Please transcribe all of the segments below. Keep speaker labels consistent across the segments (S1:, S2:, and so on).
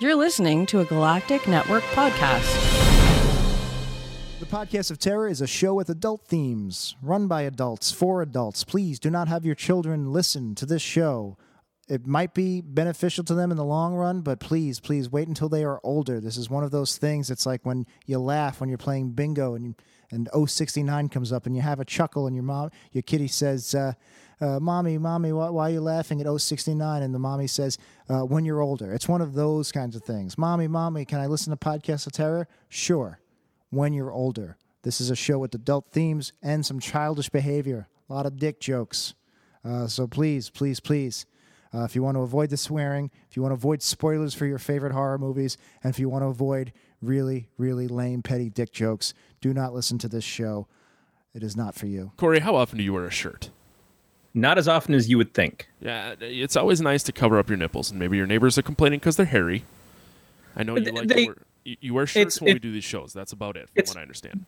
S1: You're listening to a Galactic Network podcast.
S2: The Podcast of Terror is a show with adult themes, run by adults, for adults. Please do not have your children listen to this show. It might be beneficial to them in the long run, but please, please wait until they are older. This is one of those things. It's like when you laugh when you're playing bingo and and 069 comes up and you have a chuckle and your mom, your kitty says, uh, uh, "Mommy, mommy, why, why are you laughing at 069?" And the mommy says, uh, "When you're older." It's one of those kinds of things. Mommy, mommy, can I listen to Podcast of Terror? Sure. When you're older. This is a show with adult themes and some childish behavior. A lot of dick jokes. Uh, so please, please, please. Uh, if you want to avoid the swearing, if you want to avoid spoilers for your favorite horror movies, and if you want to avoid really, really lame, petty dick jokes, do not listen to this show. It is not for you.
S3: Corey, how often do you wear a shirt?
S4: Not as often as you would think.
S3: Yeah, it's always nice to cover up your nipples, and maybe your neighbors are complaining because they're hairy. I know you
S4: They-
S3: like
S4: they-
S3: wear, you, wear shirts when we do these shows. That's about it, from what I understand.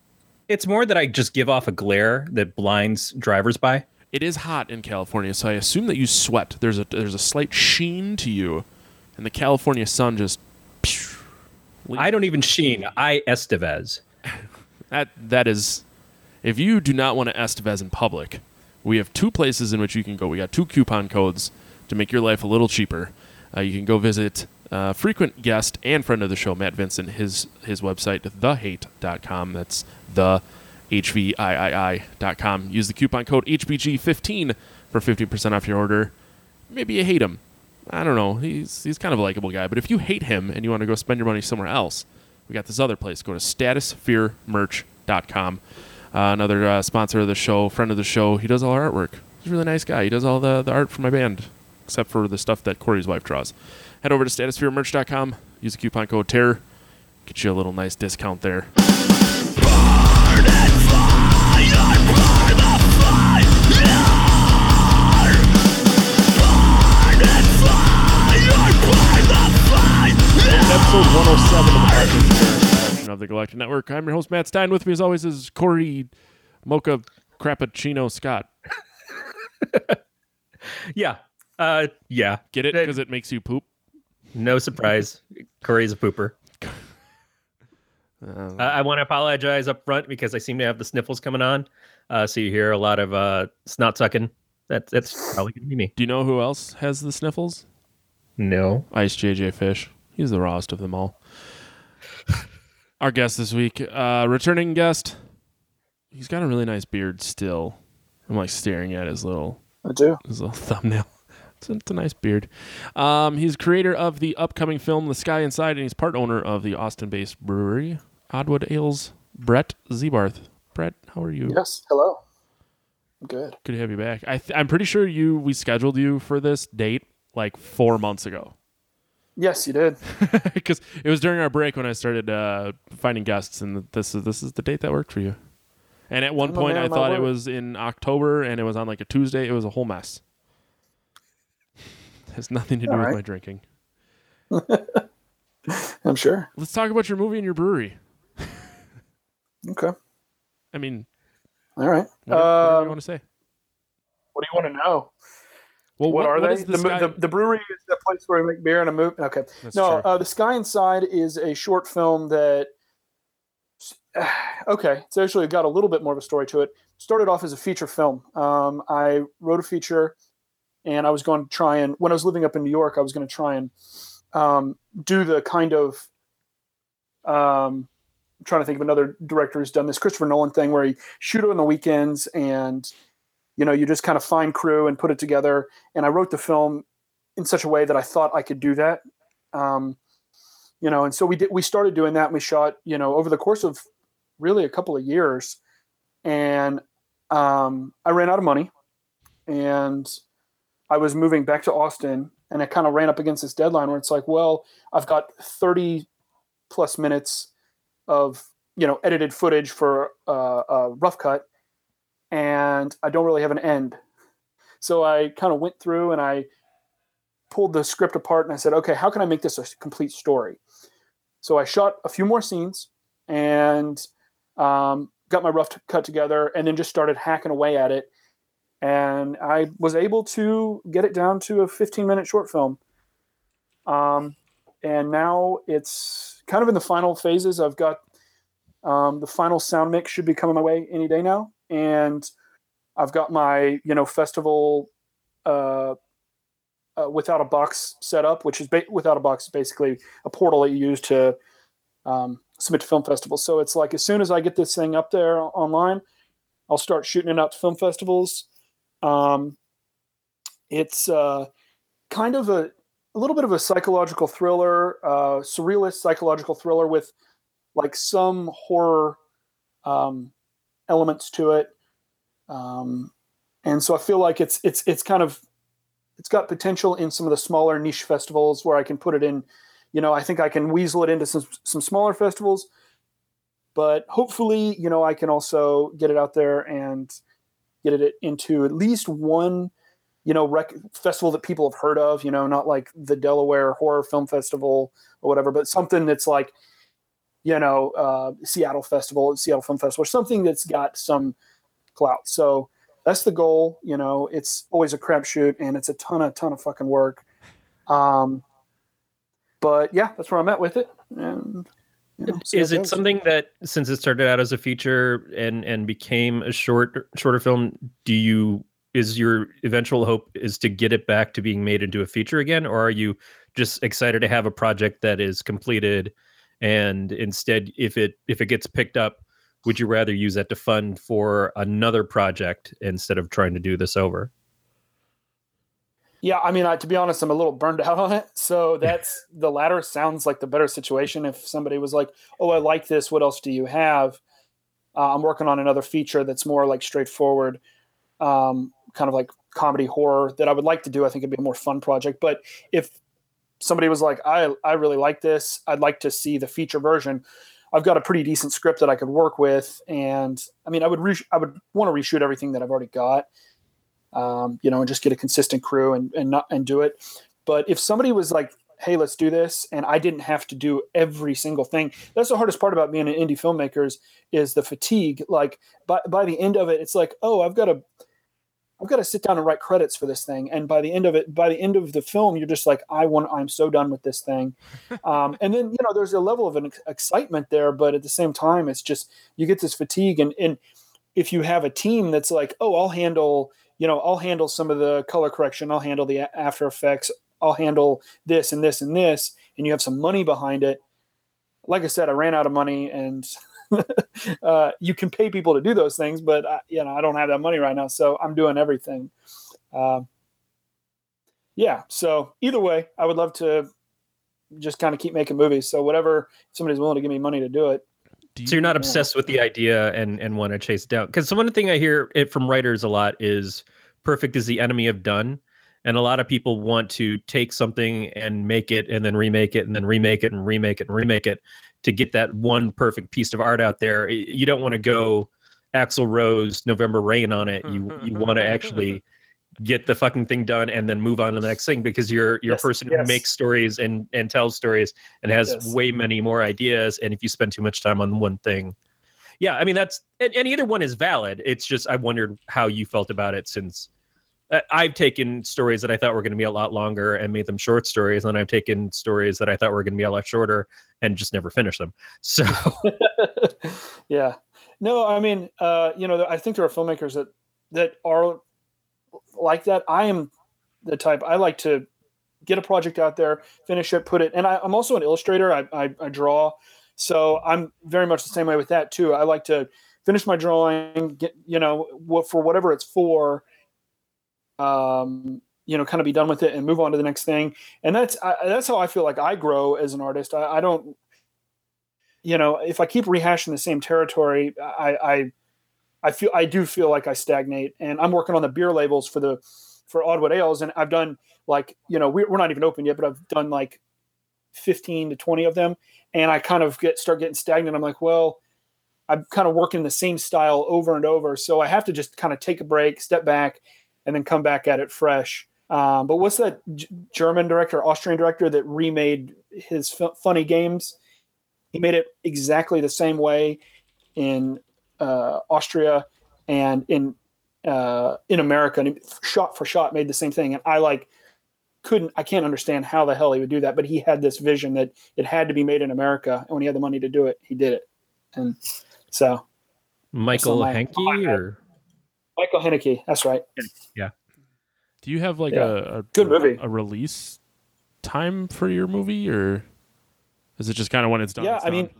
S4: It's more that I just give off a glare that blinds drivers by.
S3: It is hot in California, so I assume that you sweat. There's a there's a slight sheen to you, and the California sun just.
S4: I don't even sheen. I Estevez.
S3: That that is, if you do not want to Estevez in public, we have two places in which you can go. We got two coupon codes to make your life a little cheaper. Uh, you can go visit uh, frequent guest and friend of the show Matt Vincent his his website thehate.com. That's the h v i i. Use the coupon code HBG15 for 50% off your order. Maybe you hate him. I don't know. He's he's kind of a likable guy, but if you hate him and you want to go spend your money somewhere else, we got this other place. Go to statusfearmerch.com. Uh, another uh, sponsor of the show, friend of the show. He does all our artwork. He's a really nice guy. He does all the, the art for my band, except for the stuff that Corey's wife draws. Head over to statusfearmerch.com. Use the coupon code TERROR. Get you a little nice discount there. Episode 107 of the Podcast version of the Galactic Network. I'm your host, Matt Stein. With me, as always, is Corey Mocha Crappuccino Scott.
S4: Yeah. Uh, yeah.
S3: Get it? Because it makes you poop.
S4: No surprise. Corey's a pooper.
S3: Uh,
S4: I want to apologize up front because I seem to have the sniffles coming on. Uh, so you hear a lot of uh, snot sucking. That, that's probably going to be me.
S3: do you know who else has the sniffles?
S4: No.
S3: Ice JJ Fish. He's the rawest of them all. Our guest this week, uh, returning guest. He's got a really nice beard still. I'm like staring at his little
S5: I do.
S3: his little thumbnail. It's a, it's a nice beard. Um, he's creator of the upcoming film The Sky Inside, and he's part owner of the Austin-based brewery Oddwood Ales. Brett Zebarth. Brett, how are you?
S5: Yes. Hello. Good.
S3: Good to have you back. I th- I'm pretty sure you we scheduled you for this date like four months ago.
S5: Yes, you did.
S3: because it was during our break when I started uh, finding guests, and this is this is the date that worked for you. And at one
S5: I'm
S3: point, I thought it was in October, and it was on like a Tuesday. It was a whole mess. has nothing to do
S5: All
S3: with
S5: right.
S3: my drinking.
S5: I'm sure.
S3: Let's talk about your movie and your brewery.
S5: Okay.
S3: I mean,
S5: All right.
S3: whatever, whatever you
S5: Um,
S3: want to say.
S5: what do you want to know?
S3: Well,
S5: what, are
S3: what
S5: they? The,
S3: the, Sky-
S5: the, the brewery is the place where we make beer and a movie. Okay.
S3: That's
S5: no, uh, the Sky Inside is a short film that. Okay, it's actually got a little bit more of a story to it. Started off as a feature film. Um, I wrote a feature, and I was going to try and when I was living up in New York, I was going to try and um, do the kind of. Um, I'm trying to think of another director who's done this Christopher Nolan thing where he shoot it on the weekends and you know you just kind of find crew and put it together. And i wrote the film in such a way that i thought i could do that. Um, you know and so we did we started doing that and we shot you know over the course of really a couple of years. And um, i ran out of money and i was moving back to austin and i kind of ran up against this deadline where it's like well i've got 30 plus minutes of you know edited footage for uh, a rough cut and I don't really have an end. So I kind of went through and I pulled the script apart and I said, okay, how can I make this a complete story? So I shot a few more scenes and um, got my rough t- cut together and then just started hacking away at it. And I was able to get it down to a 15 minute short film. Um, and now it's kind of in the final phases. I've got um, the final sound mix should be coming my way any day now, and I've got my you know festival uh, uh, without a box set up, which is ba- without a box basically a portal that you use to um, submit to film festivals. So it's like as soon as I get this thing up there online, I'll start shooting it out to film festivals. Um, it's uh, kind of a, a little bit of a psychological thriller, uh, surrealist psychological thriller with like some horror um, elements to it. Um, and so I feel like it's it's it's kind of it's got potential in some of the smaller niche festivals where I can put it in. You know, I think I can weasel it into some some smaller festivals, but hopefully, you know, I can also get it out there and get it into at least one, you know, rec- festival that people have heard of. You know, not like the Delaware Horror Film Festival or whatever, but something that's like, you know, uh, Seattle Festival, Seattle Film Festival, or something that's got some clout. So that's the goal. You know, it's always a crapshoot, and it's a ton of ton of fucking work. Um, but yeah, that's where I'm at with it. And you know,
S4: is it
S5: goes.
S4: something that since it started out as a feature and and became a short shorter film do you is your eventual hope is to get it back to being made into a feature again or are you just excited to have a project that is completed and instead if it if it gets picked up would you rather use that to fund for another project instead of trying to do this over
S5: Yeah, I mean, I, to be honest, I'm a little burned out on it. So that's the latter sounds like the better situation. If somebody was like, "Oh, I like this. What else do you have?" Uh, I'm working on another feature that's more like straightforward, um, kind of like comedy horror that I would like to do. I think it'd be a more fun project. But if somebody was like, "I I really like this. I'd like to see the feature version," I've got a pretty decent script that I could work with, and I mean, I would re- I would want to reshoot everything that I've already got um, you know, and just get a consistent crew and and not and do it. But if somebody was like, "Hey, let's do this," and I didn't have to do every single thing, that's the hardest part about being an indie filmmakers is the fatigue. Like by by the end of it, it's like, oh, I've got to. I've got to sit down and write credits for this thing, and by the end of it, by the end of the film, you're just like, I want, I'm so done with this thing, um, and then you know, there's a level of an ex- excitement there, but at the same time, it's just you get this fatigue, and and if you have a team that's like, oh, I'll handle, you know, I'll handle some of the color correction, I'll handle the a- After Effects, I'll handle this and this and this, and you have some money behind it. Like I said, I ran out of money, and uh, you can pay people to do those things, but I, you know, I don't have that money right now, so I'm doing everything. Uh, yeah, so either way, I would love to just kind of keep making movies. So whatever somebody's willing to give me money to do it.
S3: Do
S4: so you're not
S5: Yeah.
S4: obsessed with the idea and and want to chase it down because one thing i hear it from writers a lot is perfect is the enemy of done and a lot of people want to take something and make it and then remake it and then remake it and remake it and remake it to get that one perfect piece of art out there. You don't want to go axel rose november rain on it. You you mm-hmm, want to mm-hmm. actually get the fucking thing done and then move on to the next thing because you're you're
S5: Yes,
S4: a person
S5: yes.
S4: who makes stories and and tells stories and has
S5: Yes.
S4: way many more ideas and if you spend too much time on one thing. Yeah i mean that's and, and either one is valid. It's just i wondered how you felt about it since i've taken stories that i thought were going to be a lot longer and made them short stories and i've taken stories that i thought were going to be a lot shorter and just never finished them so
S5: yeah. No, I mean, uh, you know, I think there are filmmakers that that are like that. I am the type I like to get a project out there, finish it, put it. And I, I'm also an illustrator. I, I, I draw, so I'm very much the same way with that too. I like to finish my drawing, get you know, what for whatever it's for. Um, you know, kind of be done with it and move on to the next thing. And that's I, that's how I feel like I grow as an artist. I, I don't you know, if I keep rehashing the same territory, I, I, I feel I do feel like I stagnate. And I'm working on the beer labels for the for Oddwood Ales, and I've done like you know we're, we're not even open yet, but I've done like 15 to 20 of them, and I kind of get start getting stagnant. I'm like, well, I'm kind of working the same style over and over, so I have to just kind of take a break, step back, and then come back at it fresh. Um, but what's that G- German director, Austrian director that remade his f- funny games? He made it exactly the same way in uh, Austria and in uh, in America, and shot for shot made the same thing. And I like, couldn't I can't understand how the hell he would do that, but he had this vision that it had to be made in America, and when he had the money to do it, he did it. And so
S4: Michael Henke or
S5: Michael Haneke, that's right. Yeah.
S3: Do you have like
S5: Yeah.
S3: a, a
S5: Good movie.
S3: a release time for your movie, or is it just kind of when it's done?
S5: Yeah,
S3: it's
S5: I mean,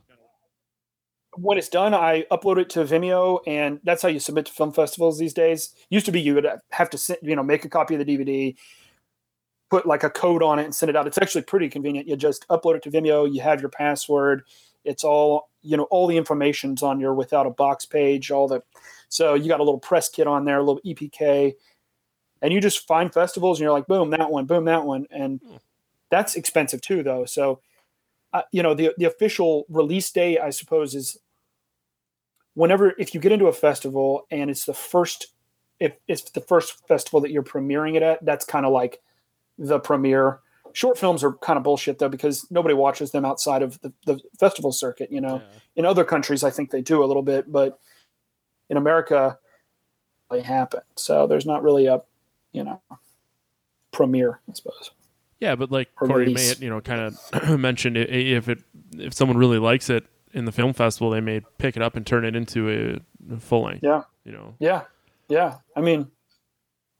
S5: when it's done, I upload it to Vimeo, and that's how you submit to film festivals these days. Used to be you would have to you know make a copy of the DVD, put like a code on it, and send it out. It's actually pretty convenient. You just upload it to Vimeo. You have your password. It's all you know. All the information's on your without a box page. All the so you got a little press kit on there, a little EPK, and you just find festivals, and you're like, boom, that one, boom, that one, and that's expensive too, though. So uh, you know the the official release date i suppose is whenever if you get into a festival and it's the first if it's the first festival that you're premiering it at that's kind of like the premiere short films are kind of bullshit though because nobody watches them outside of the, the festival circuit you know
S3: Yeah.
S5: in other countries i think they do a little bit but in america they happen so there's not really a you know premiere i suppose
S3: Yeah, but like
S5: Or
S3: Corey
S5: release.
S3: may you know kind of mentioned i- if it if someone really likes it in the film festival, they may pick it up and turn it into a full length.
S5: Yeah.
S3: you know,
S5: yeah yeah i mean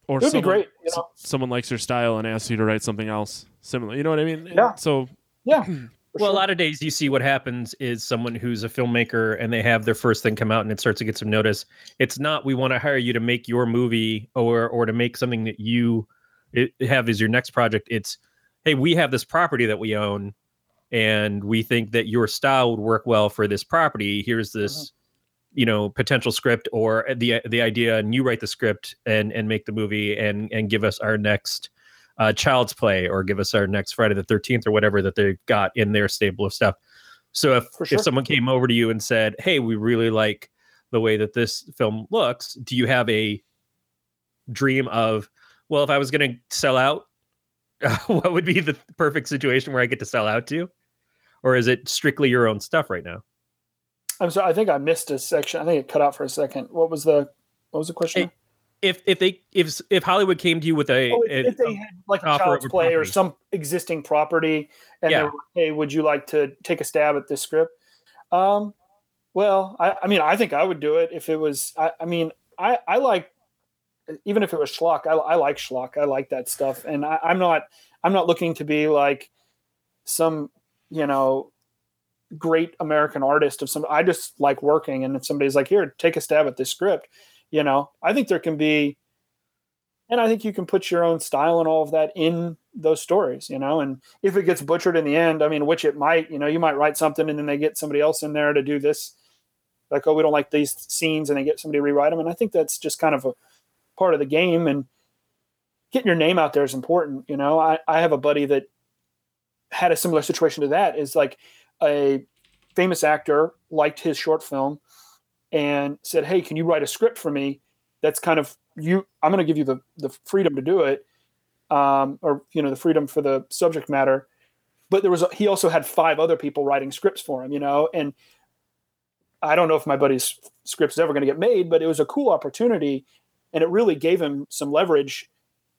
S3: or
S5: it would be great you know
S3: someone likes your style and asks you to write something else similar. You know what I mean?
S5: Yeah.
S3: So
S5: yeah
S4: Well, a lot of days you see what happens is someone who's a filmmaker and they have their first thing come out and it starts to get some notice. It's not we want to hire you to make your movie or or to make something that you have as your next project. It's hey, we have this property that we own and we think that your style would work well for this property. Here's this uh-huh. you know potential script or the the idea and you write the script and and make the movie and and give us our next uh, Child's Play or give us our next Friday the 13th or whatever that they've got in their stable of stuff. So if,
S5: sure.
S4: if someone came over to you and said, Hey, we really like the way that this film looks, do you have a dream of, well, if I was going to sell out, what would be the perfect situation where I get to sell out to? Or is it strictly your own stuff right now?
S5: I'm sorry. I think I missed a section. I think it cut out for a second. What was the what was the question?
S4: If if they if if Hollywood came to you with a,
S5: oh,
S4: a-
S5: if, if they had like a child's play or some existing property, and
S4: Yeah.
S5: they were, hey, would you like to take a stab at this script? Um, well, I, I mean, I think I would do it if it was. I, I mean, I I like even if it was schlock. I, I like schlock. I like that stuff, and I, I'm not I'm not looking to be like some you know great American artist of some. I just like working, and if somebody's like, here, take a stab at this script, you know, I think there can be, and I think you can put your own style and all of that in those stories, you know, and if it gets butchered in the end, I mean, which it might, you know, you might write something and then they get somebody else in there to do this, like, oh, we don't like these scenes, and they get somebody to rewrite them, and I think that's just kind of a part of the game, and getting your name out there is important, you know. I I have a buddy that had a similar situation to that is like a famous actor liked his short film and said, "Hey, can you write a script for me? That's kind of you. I'm going to give you the the freedom to do it, um, or you know, the freedom for the subject matter." But there was a, he also had five other people writing scripts for him, you know, and I don't know if my buddy's script is ever going to get made, but it was a cool opportunity, and it really gave him some leverage,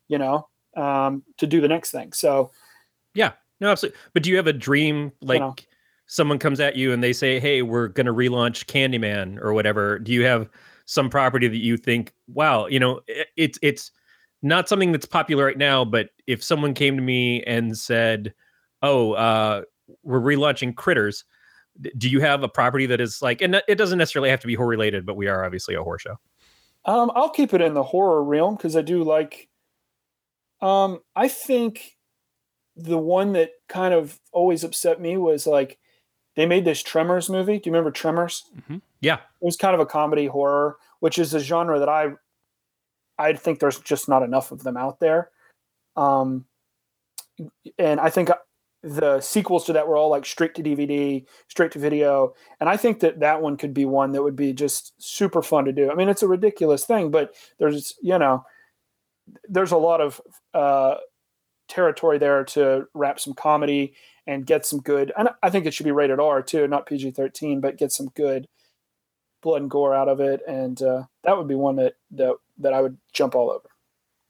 S5: you know, um, to do the next thing. So
S4: Yeah, no, absolutely. But do you have a dream like
S5: know.
S4: Someone comes at you and they say, "Hey, we're going to relaunch Candyman or whatever." Do you have some property that you think, "Wow, you know, i- it's it's not something that's popular right now, but if someone came to me and said, "Oh, uh we're relaunching Critters," do you have a property that is like and it doesn't necessarily have to be horror related, but we are obviously a horror show.
S5: Um, I'll keep it in the horror realm because I do like. Um, I think the one that kind of always upset me was like they made this Tremors movie. Do you remember Tremors?
S4: Yeah.
S5: It was kind of a comedy horror, which is a genre that I I think there's just not enough of them out there. Um, and I think the sequels to that were all like straight to DVD, straight to video, and I think that that one could be one that would be just super fun to do. I mean, it's a ridiculous thing, but there's you know, there's a lot of uh, territory there to wrap some comedy and get some good. And I think it should be rated R too, not PG thirteen, but get some good blood and gore out of it, and uh, that would be one that that that I would jump all over.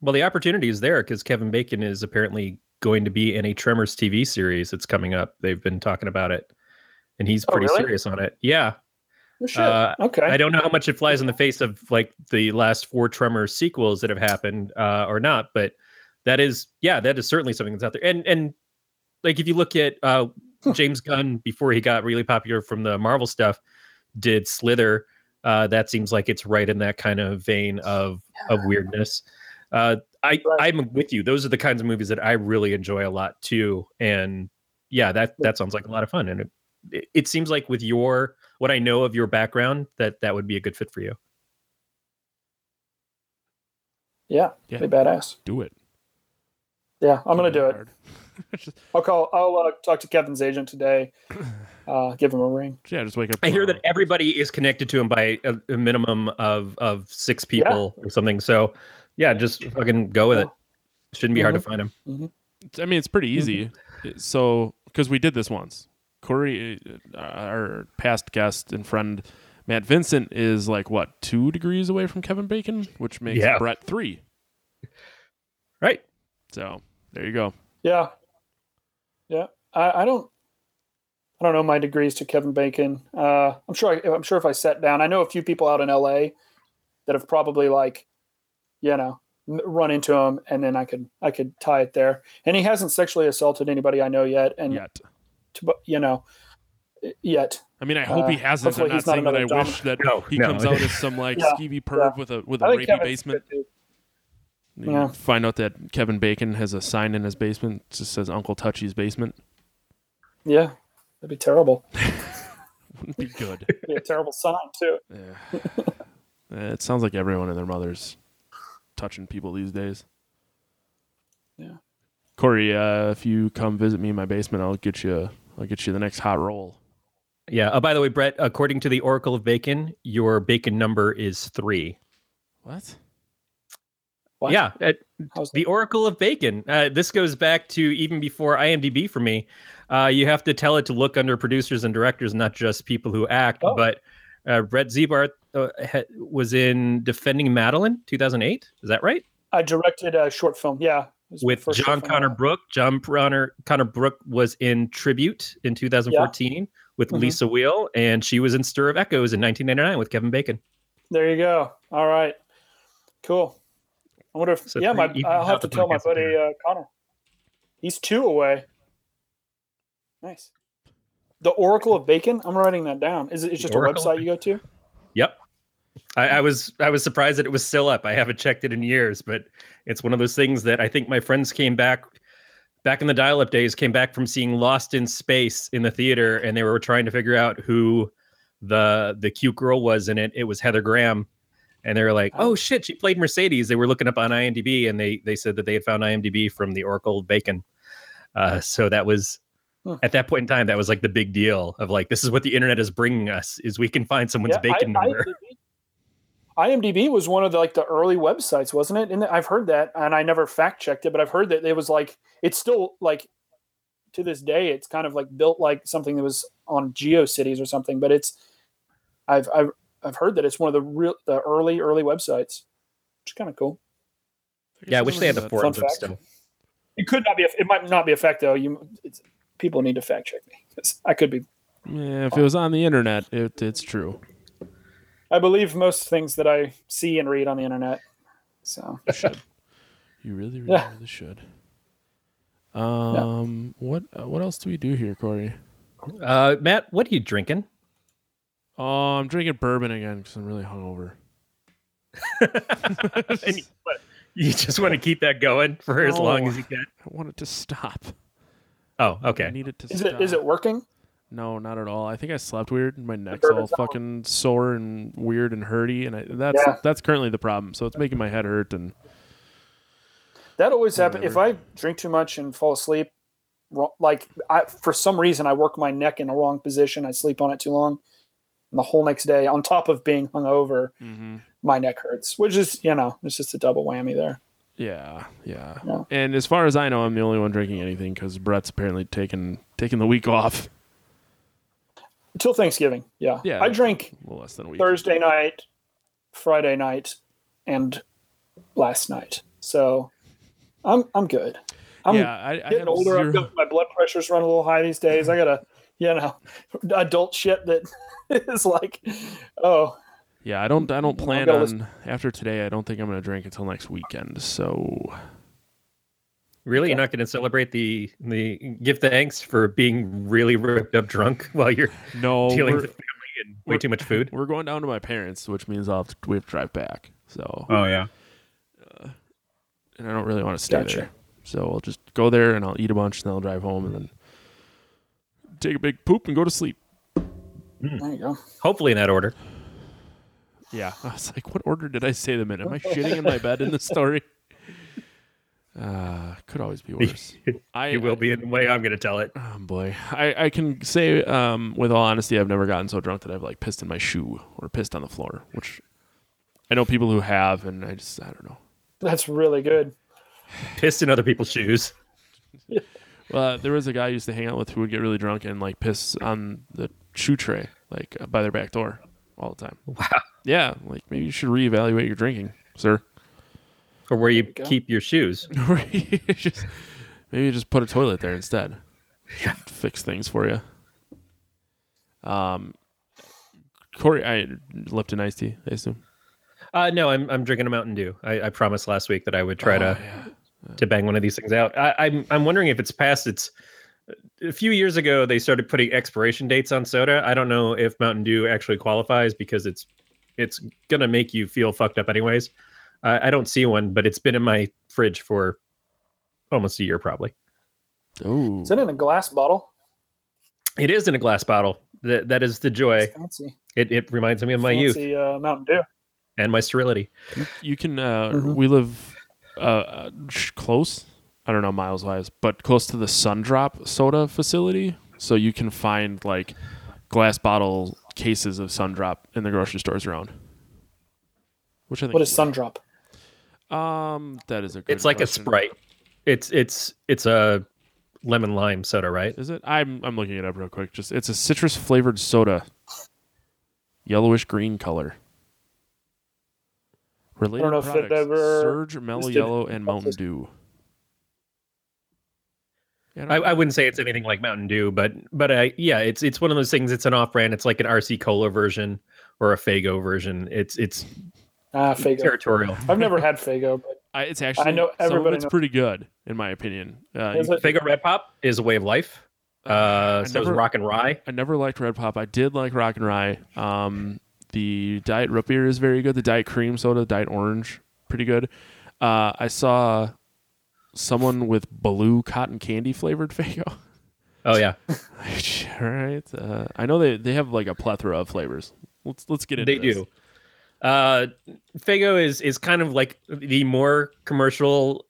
S4: Well, the opportunity is there because Kevin Bacon is apparently going to be in a Tremors TV series that's coming up. They've been talking about it, and he's
S5: Oh,
S4: pretty
S5: really?
S4: serious on it. Yeah,
S5: Oh, shit.
S4: Uh,
S5: okay.
S4: I don't know how much it flies in the face of like the last four Tremors sequels that have happened uh, or not, but that is, yeah, that is certainly something that's out there. And and like if you look at uh, James Gunn before he got really popular from the Marvel stuff, did Slither. Uh, that seems like it's right in that kind of vein of of weirdness. Uh, I I'm with you. Those are the kinds of movies that I really enjoy a lot too. And yeah, that that sounds like a lot of fun. And it, it, it seems like with your what I know of your background, that that would be a good fit for you.
S5: yeah,
S3: Yeah.
S5: be badass.
S3: Do it.
S5: Yeah, I'm gonna do it.
S3: Hard. Just-
S5: I'll call. I'll uh, talk to Kevin's agent today. Uh, give him a ring.
S3: yeah, just wake up.
S4: I hear that everybody is connected to him by a, a minimum of of six people or something. So yeah, just fucking go with it. Shouldn't be hard to find him.
S3: I mean, it's pretty
S5: Mm-hmm.
S3: easy. So, because we did this once, Corey, uh, our past guest and friend Matt Vincent, is like what two degrees away from Kevin Bacon, which makes
S4: Yeah.
S3: Brett three.
S4: Right.
S3: So there you go.
S5: Yeah, yeah. I, I don't. I don't know my degrees to Kevin Bacon. Uh, I'm sure. I, I'm sure if I sat down, I know a few people out in L.A. that have probably like, you know, run into him, and then I could I could tie it there. And he hasn't sexually assaulted anybody I know yet, and
S3: Yet,
S5: to, you know, yet.
S3: I mean, I hope he
S5: Uh,
S3: hasn't. I'm not
S5: he's not
S3: saying that I
S5: another
S3: wish that
S4: No,
S3: he
S4: no.
S3: comes out as some like
S5: Yeah,
S3: skeevy perv
S5: yeah.
S3: with a with a
S5: think
S3: rapey
S5: Kevin's
S3: basement.
S5: good, too.
S3: You
S5: Yeah.
S3: Find out that Kevin Bacon has a sign in his basement that just says Uncle Touchy's basement.
S5: Yeah, that'd be terrible.
S3: Wouldn't be good.
S5: It'd be a terrible sign too.
S3: Yeah. It sounds like everyone and their mother's touching people these days.
S5: Yeah.
S3: Corey, uh, if you come visit me in my basement, I'll get you. I'll get you the next hot roll.
S4: Yeah. Oh, by the way, Brett, according to the Oracle of Bacon, your bacon number is three.
S3: What?
S5: What?
S4: Yeah. at- the Oracle of Bacon. Uh, this goes back to even before IMDb for me. Uh, you have to tell it to look under producers and directors, not just people who act.
S5: Oh.
S4: But uh, Brett Zebarth uh, was in Defending Madeline, 2008. Is that right?
S5: I directed a short film. Yeah, it was my
S4: With John. Connor Brook. John Connor Connor Brook was in Tribute in 2014 with
S5: Mhm.
S4: Lisa Weil, and she was in Stir of Echoes in 1999 with Kevin Bacon.
S5: There you go. All right, cool. I wonder if
S4: So
S5: yeah, my I'll have to tell my buddy uh, Connor. He's two away. Nice. The Oracle of Bacon. I'm writing that down. Is it? It's just a
S4: Oracle
S5: website you go to?
S4: Yep. I, I was I was surprised that it was still up. I haven't checked it in years, but it's one of those things that I think my friends came back back in the dial-up days, came back from seeing Lost in Space in the theater, and they were trying to figure out who the the cute girl was in it. It was Heather Graham. And they were like, "Oh shit, she played Mercedes." They were looking up on IMDb, and they they said that they had found IMDb from the Oracle Bacon. Uh, so that was
S5: Hmm.
S4: at that point in time, that was like the big deal of like, this is what the internet is bringing us: is we can find someone's bacon
S5: I-
S4: number.
S5: IMDb, IMDb was one of the like the early websites, wasn't it? And I've heard that, and I never fact checked it, but I've heard that it was like it's still like to this day, it's kind of like built like something that was on GeoCities or something. But it's I've I've I've heard that it's one of the real the early early websites, which is kind of cool.
S4: Yeah, I wish they had the
S3: Fun
S4: forums up
S5: fact.
S4: still.
S5: It could not be. A, it might not be a fact though. You it's, people need to fact check me 'cause I could be.
S3: Yeah, if it was on the internet, it, it's true.
S5: I believe most things that I see and read on the internet. So
S3: You should. You really, really,
S5: Yeah.
S3: really should. Um, what uh, what else do we do here, Corey?
S4: Uh, Matt, what are you drinking?
S3: Oh, I'm drinking bourbon again because I'm really hungover.
S4: And you, you just want to keep that going for as long as you can.
S3: I want it to stop.
S4: Oh, okay.
S3: I need it to
S5: is
S3: stop.
S5: it is it working?
S3: No, not at all. I think I slept weird. and My neck's
S5: bourbon's
S3: all
S5: out.
S3: fucking sore and weird and hurty, and I, that's
S5: Yeah.
S3: that's currently the problem. So it's making my head hurt. And
S5: That always happens if I drink too much and fall asleep. Like I, for some reason, I work my neck in a wrong position. I sleep on it too long, and the whole next day, on top of being hungover, mm-hmm. my neck hurts. Which is, you know, it's just a double whammy there.
S3: yeah, yeah,
S5: Yeah.
S3: And as far as I know, I'm the only one drinking anything because Brett's apparently taking taking the week off.
S5: Until Thanksgiving, yeah.
S3: Yeah.
S5: I drink
S3: less than a week.
S5: Thursday night, Friday night, and last night. So I'm I'm good. I'm
S3: yeah, I, I
S5: getting older.
S3: Zero-
S5: my blood pressure's run a little high these days. I gotta, you know, adult shit that is like, oh,
S3: Yeah, I don't. I don't plan on
S5: listen-
S3: after today. I don't think I'm going to drink until next weekend. So
S4: Really, you're not going to celebrate the the give thanks for being really ripped up drunk while you're
S3: no,
S4: dealing with family and way too much food.
S3: we're going down to my parents, which means I'll have to, we have to drive back. So
S6: Oh yeah.
S3: Uh, and I don't really want to stay
S5: Gotcha.
S3: there. So I'll just go there and I'll eat a bunch, and then I'll drive home and then take a big poop and go to sleep.
S5: there you go.
S4: Hopefully in that order.
S3: Yeah, I was like, what order did I say them in? Am I shitting in my bed in the story? Uh, could always be worse. I
S4: You will be in the way I'm going to tell it.
S3: Oh boy, I, I can say um, with all honesty, I've never gotten so drunk that I've like pissed in my shoe or pissed on the floor, which I know people who have, and I just I don't know.
S5: That's really good.
S4: Pissed in other people's shoes.
S3: Well, there was a guy I used to hang out with who would get really drunk and like piss on the shoe tray, like uh, by their back door, all the time.
S4: Wow.
S3: Yeah, like maybe you should reevaluate your drinking, sir.
S4: Or where you
S5: go.
S4: keep your shoes.
S3: You just maybe you just put a toilet there instead. Yeah, fix things for you. Um, Corey, I Lipton iced tea, I assume.
S4: Uh, no, I'm I'm drinking a Mountain Dew. I, I promised last week that I would try to
S3: Oh, yeah.
S4: To bang one of these things out. I, I'm I'm wondering if it's past its. A few years ago, they started putting expiration dates on soda. I don't know if Mountain Dew actually qualifies because it's it's gonna make you feel fucked up anyways. Uh, I don't see one, but it's been in my fridge for almost a year probably.
S3: Oh,
S5: Is it in a glass bottle?
S4: It is in a glass bottle. That that is the joy.
S5: Fancy.
S4: It it reminds me of my youth
S5: Fancy, uh, Mountain Dew.
S4: and my sterility.
S3: you can. Uh,
S5: Mhm.
S3: We live uh, uh, close. I don't know miles wise, but close to the Sundrop soda facility, so you can find like glass bottle cases of Sundrop in the grocery stores around. Which I think
S5: What is Sundrop?
S3: Um, that is a good
S4: It's like
S3: question.
S4: a Sprite. It's it's it's a lemon lime soda, right?
S3: Is it? I'm I'm looking it up real quick. Just it's a citrus flavored soda, yellowish green color. Related
S5: know if it
S3: products:
S5: ever
S3: Surge, Mellow Yellow, and Mountain Dew. Yeah,
S4: I,
S3: don't
S4: I wouldn't say it's anything like Mountain Dew, but but uh, yeah, it's it's one of those things. It's an off-brand. It's like an RC Cola version or a Faygo version. It's it's
S5: Ah, Faygo.
S4: territorial.
S5: I've never had Faygo, but
S3: I, it's actually I
S5: know
S3: some of
S5: everybody
S3: it's
S5: knows-
S3: pretty good in my opinion. Uh, you-
S4: Faygo Red Pop is a way of life. Uh,
S3: I
S4: so is
S3: never-
S4: Rock and Rye.
S3: I never liked Red Pop. I did like Rock and Rye. Um, the Diet Root Beer is very good. The Diet Cream Soda, Diet Orange, pretty good. Uh, I saw someone with blue cotton candy flavored Faygo.
S4: Oh yeah,
S3: All right. Uh, I know they, they have like a plethora of flavors. Let's let's get into
S4: they
S3: this.
S4: do. Uh, Faygo is is kind of like the more commercial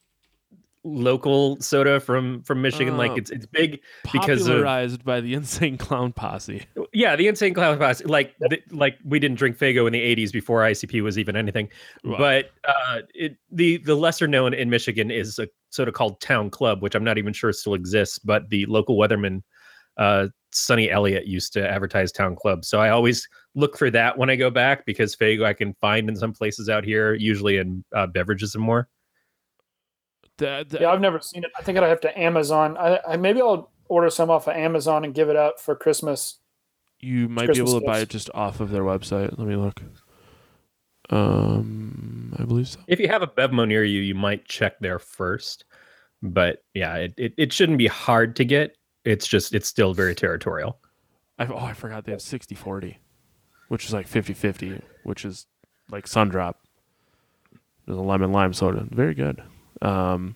S4: local soda from from Michigan.
S3: Oh.
S4: like it's it's big because of
S3: Popularized by the Insane Clown Posse.
S4: yeah the insane clown Posse. like th- like we didn't drink Faygo in the 80s before ICP was even anything
S3: Wow.
S4: but uh it, the the lesser known in Michigan is a soda called Town Club which I'm not even sure still exists but the local weatherman uh Sonny Eliot used to advertise Town Club so I always look for that when I go back because Faygo I can find in some places out here usually in uh, beverages and more
S3: The- the-
S5: yeah, I've never seen it. I think I'd have to Amazon. I, I maybe I'll order some off of Amazon and give it out for Christmas.
S3: you might be able
S5: Christmas
S3: to buy it just off of their website. Let me look. Um, I believe so.
S4: if you have a Bevmo near you you might check there first but yeah it, it, it shouldn't be hard to get it's just it's still very territorial
S3: I, oh, I forgot they have 60 40, which is like 50 50, which is like sun drop. There's a lemon lime soda. Very good. Um,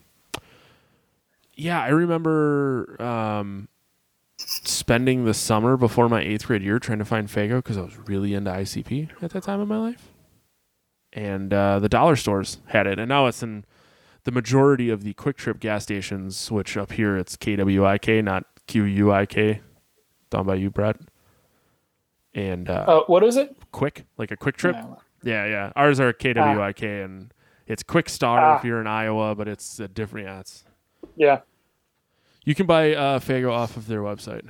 S3: yeah, I remember um, spending the summer before my eighth grade year trying to find Faygo because I was really into ICP at that time in my life. And uh, the dollar stores had it. And now it's in the majority of the Kwik Trip gas stations, which up here it's KWIK, not QUIK done by you, Brett. And uh,
S5: Uh, what is it?
S3: quick, like a quick trip.
S5: No.
S3: Yeah, yeah. Ours are KWIK, and it's Kwik Star
S5: Ah.
S3: if you're in Iowa, but it's a different. Yeah, it's
S5: Yeah.
S3: you can buy uh, Faygo off of their website.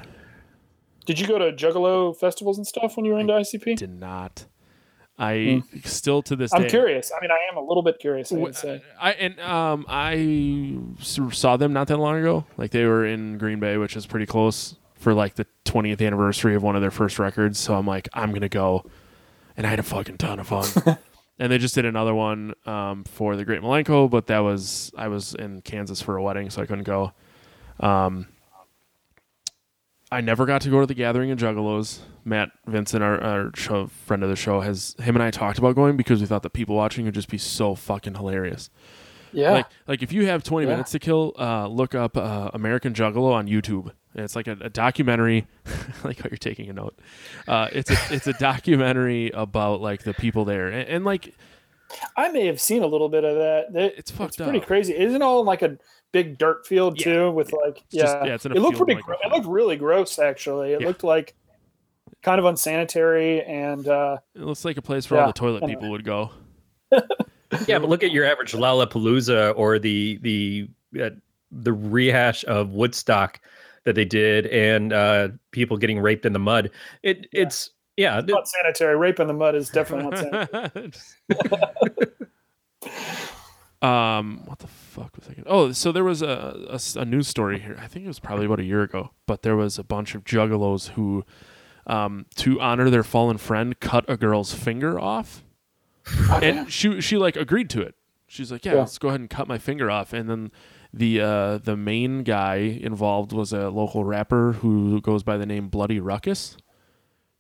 S5: Did you go to Juggalo festivals and stuff when you were into ICP?
S3: Did not. I still to this day.
S5: I'm
S3: day.
S5: curious. I mean, I am a little bit curious. I would say.
S3: I and um I saw them not that long ago. Like they were in Green Bay, which is pretty close for like the 20th anniversary of one of their first records. So I'm like, I'm gonna go, and I had a fucking ton of fun. and they just did another one um, for the Great Milenko, but that was I was in Kansas for a wedding, so I couldn't go. Um, I never got to go to the Gathering of Juggalos. Matt Vincent, our, our show, friend of the show, has him and I talked about going because we thought the people watching would just be so fucking hilarious.
S5: Yeah.
S3: Like, like if you have 20
S5: Yeah.
S3: minutes to kill, uh, look up uh, American Juggalo on YouTube. And It's like a, a documentary. Like how you're taking a note. Uh, it's a it's a documentary about like the people there, and, and like
S5: I may have seen a little bit of that. It-
S3: It's fucked
S5: pretty
S3: up.
S5: crazy. Isn't all in like a big dirt field
S3: Yeah.
S5: too? With like,
S3: It's just-
S5: yeah,
S3: yeah, it's in a
S5: it looked pretty.
S3: like
S5: gro- it looked really gross, actually. It
S3: Yeah.
S5: looked like kind of unsanitary and uh,
S3: it looks like a place where all the toilet
S5: Anyway.
S3: people would go.
S4: Yeah, but look at your average Lollapalooza or the the uh, the rehash of Woodstock that they did, and uh, people getting raped in the mud. It it's yeah, th-
S5: not sanitary. Rape in the mud is definitely not sanitary.
S3: um, what the fuck was I? Gonna, oh, so there was a a news story here. I think it was probably about a year ago, but there was a bunch of juggalos who, um, to honor their fallen friend, cut a girl's finger off, and she she like agreed to it. She's like, yeah,
S5: Yeah.
S3: let's go ahead and cut my finger off, and then. The uh, the main guy involved was a local rapper who goes by the name Bloody Ruckus.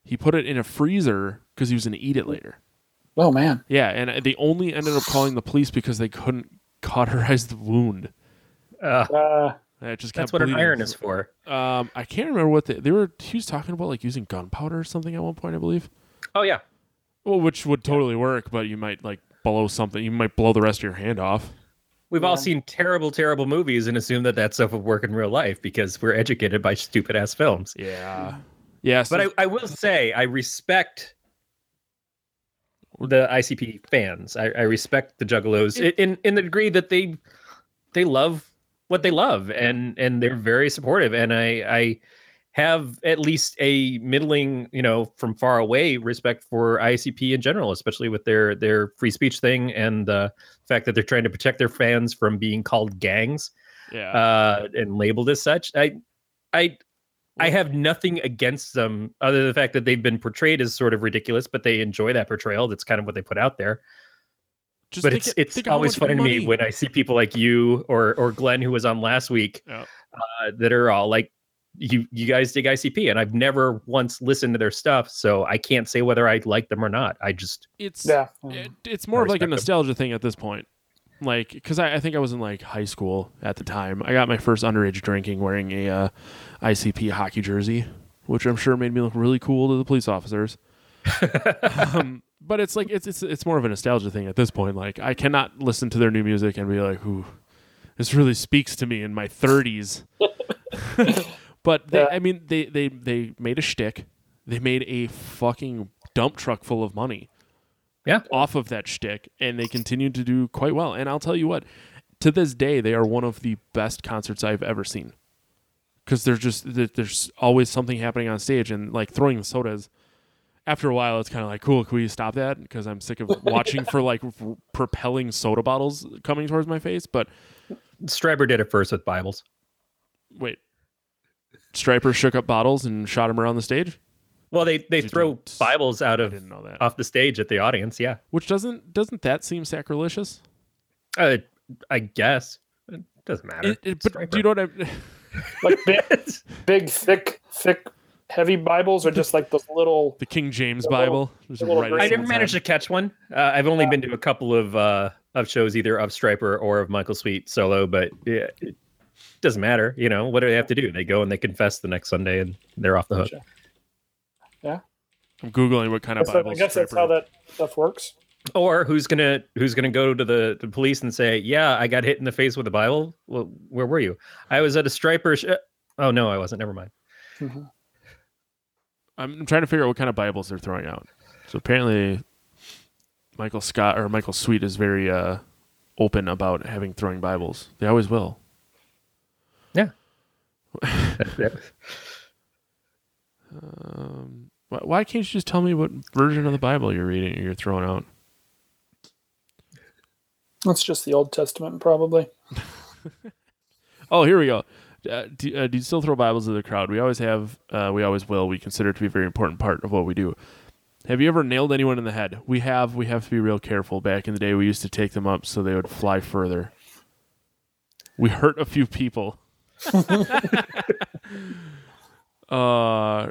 S3: He put it in a freezer because he was going to eat it later.
S5: Oh man.
S3: Yeah, and they only ended up calling the police because they couldn't cauterize the wound.
S4: uh,
S5: Uh,
S3: It just
S4: that's
S3: kept
S4: what an iron is for.
S3: Um, I can't remember what they, they were. He was talking about like using gunpowder or something at one point, I believe.
S4: Oh yeah,
S3: Well, which would totally work, but you might like blow something. You might blow the rest of your hand off.
S4: We've all seen terrible, terrible movies and assume that that stuff would work in real life because we're educated by stupid ass films.
S3: Yeah, yeah. So,
S4: But I, I will say I respect the ICP fans. I, I respect the Juggalos i- in in the degree that they they love what they love and and they're very supportive. And I I have at least a middling, you know, from far away respect for ICP in general, especially with their their free speech thing and the fact that they're trying to protect their fans from being called gangs
S3: yeah,
S4: uh, and labeled as such. I, I, I have nothing against them other than the fact that they've been portrayed as sort of ridiculous, but they enjoy that portrayal. That's kind of what they put out there.
S3: just
S4: but it's
S3: it-
S4: it's always funny to me when I see people like you or or Glenn who was on last week
S3: Yeah.
S4: uh, that are all like. You you guys dig ICP, and I've never once listened to their stuff, so I can't say whether I like them or not. I just
S3: it's
S5: yeah.
S3: it, it's more of like a
S4: respect them.
S3: nostalgia thing at this point. Like, because I, I think I was in like high school at the time. I got my first underage drinking wearing a uh, ICP hockey jersey, which I'm sure made me look really cool to the police officers. um, but it's like it's it's it's more of a nostalgia thing at this point. Like, I cannot listen to their new music and be like, "Ooh, this really speaks to me in my 30s." but they,
S5: Yeah.
S3: I mean, they they they made a shtick. They made a fucking dump truck full of money
S4: yeah.
S3: off of that shtick, and they continue to do quite well. And I'll tell you what, to this day, they are one of the best concerts I've ever seen. Because there's just there- there's always something happening on stage, and like throwing the sodas. After a while, it's kind of like, cool. Can we stop that? Because I'm sick of watching for like r- propelling soda bottles coming towards my face. But
S4: Stryper did it first with Bibles.
S3: wait, Stryper shook up bottles and shot them around the stage,
S4: Well, they they
S3: Did
S4: throw
S3: you-
S4: Bibles out
S3: I
S4: of
S3: didn't know that.
S4: off the stage at the audience. Yeah,
S3: Which doesn't doesn't that seem sacrilegious?
S4: uh, I guess it doesn't matter.
S3: It, it, but do you know what I?
S5: Like big, big, thick, thick, heavy Bibles, or just like those little.
S3: the King James
S5: The little-
S3: Bible. Just
S5: the little
S3: right
S5: green
S4: I
S3: inside.
S4: never
S5: ones
S4: managed to catch one. Uh, I've only been to a couple of uh, of shows, either of Stryper or of Michael Sweet solo. But yeah, it doesn't matter. You know, what do they have to do? They go and they confess the next Sunday, and they're off the hook.
S5: Yeah.
S3: I'm googling what kind of
S5: Bible. I guess that's how that stuff works.
S4: Or who's gonna who's gonna go to the, the police and say, "Yeah, I got hit in the face with a Bible." Well, where were you? I was at a Stryper. Sh- oh no, I wasn't. Never mind.
S5: Mhm.
S3: I'm trying to figure out what kind of Bibles they're throwing out. So apparently, Michael Scott or Michael Sweet is very uh, open about having throwing Bibles. They always will. Um, Why, why can't you just tell me what version of the Bible you're reading or you're throwing out?
S5: That's just the Old Testament, probably.
S3: Oh, here we go. Uh, do, uh, do you still throw Bibles to the crowd? We always have. Uh, we always will. We consider it to be a very important part of what we do. Have you ever nailed anyone in the head? We have. We have to be real careful. Back in the day, we used to take them up so they would fly further. We hurt a few people. uh,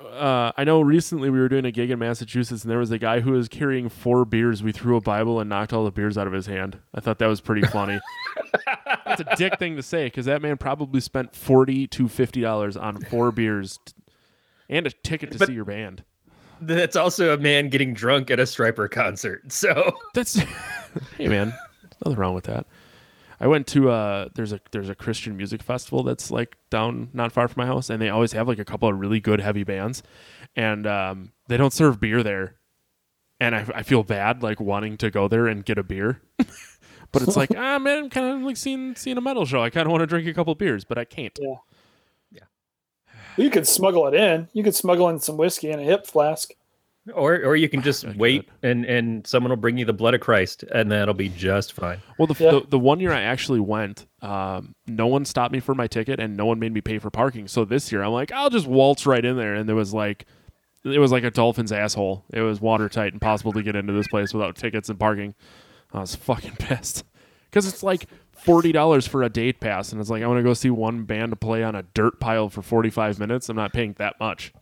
S3: uh, I know recently we were doing a gig in Massachusetts and there was a guy who was carrying four beers. We threw a Bible and knocked all the beers out of his hand. I thought that was pretty funny. That's a dick thing to say because that man probably spent forty to fifty dollars on four beers t- and a ticket to
S4: But-
S3: see your band.
S4: That's also a man getting drunk at a Stryper concert. So
S3: That's hey man, nothing wrong with that. I went to uh there's a there's a Christian music festival that's like down not far from my house, and they always have like a couple of really good heavy bands, and um, they don't serve beer there, and I, I feel bad like wanting to go there and get a beer, but it's like ah man, I'm kind of like seeing seeing a metal show. I kind of want to drink a couple beers, but I can't. Yeah. yeah.
S5: You could smuggle it in. You could smuggle in some whiskey in a hip flask.
S4: Or or you can just
S3: I
S4: wait and and someone will bring you the blood of Christ and that'll be just fine.
S3: Well, the,
S5: Yeah.
S3: the the one year I actually went, um, no one stopped me for my ticket, and no one made me pay for parking. So this year, I'm like, I'll just waltz right in there, and there was like, it was like a dolphin's asshole. It was watertight, impossible to get into this place without tickets and parking. I was fucking pissed because it's like forty dollars for a date pass, and it's like I want to go see one band play on a dirt pile for forty five minutes. I'm not paying that much.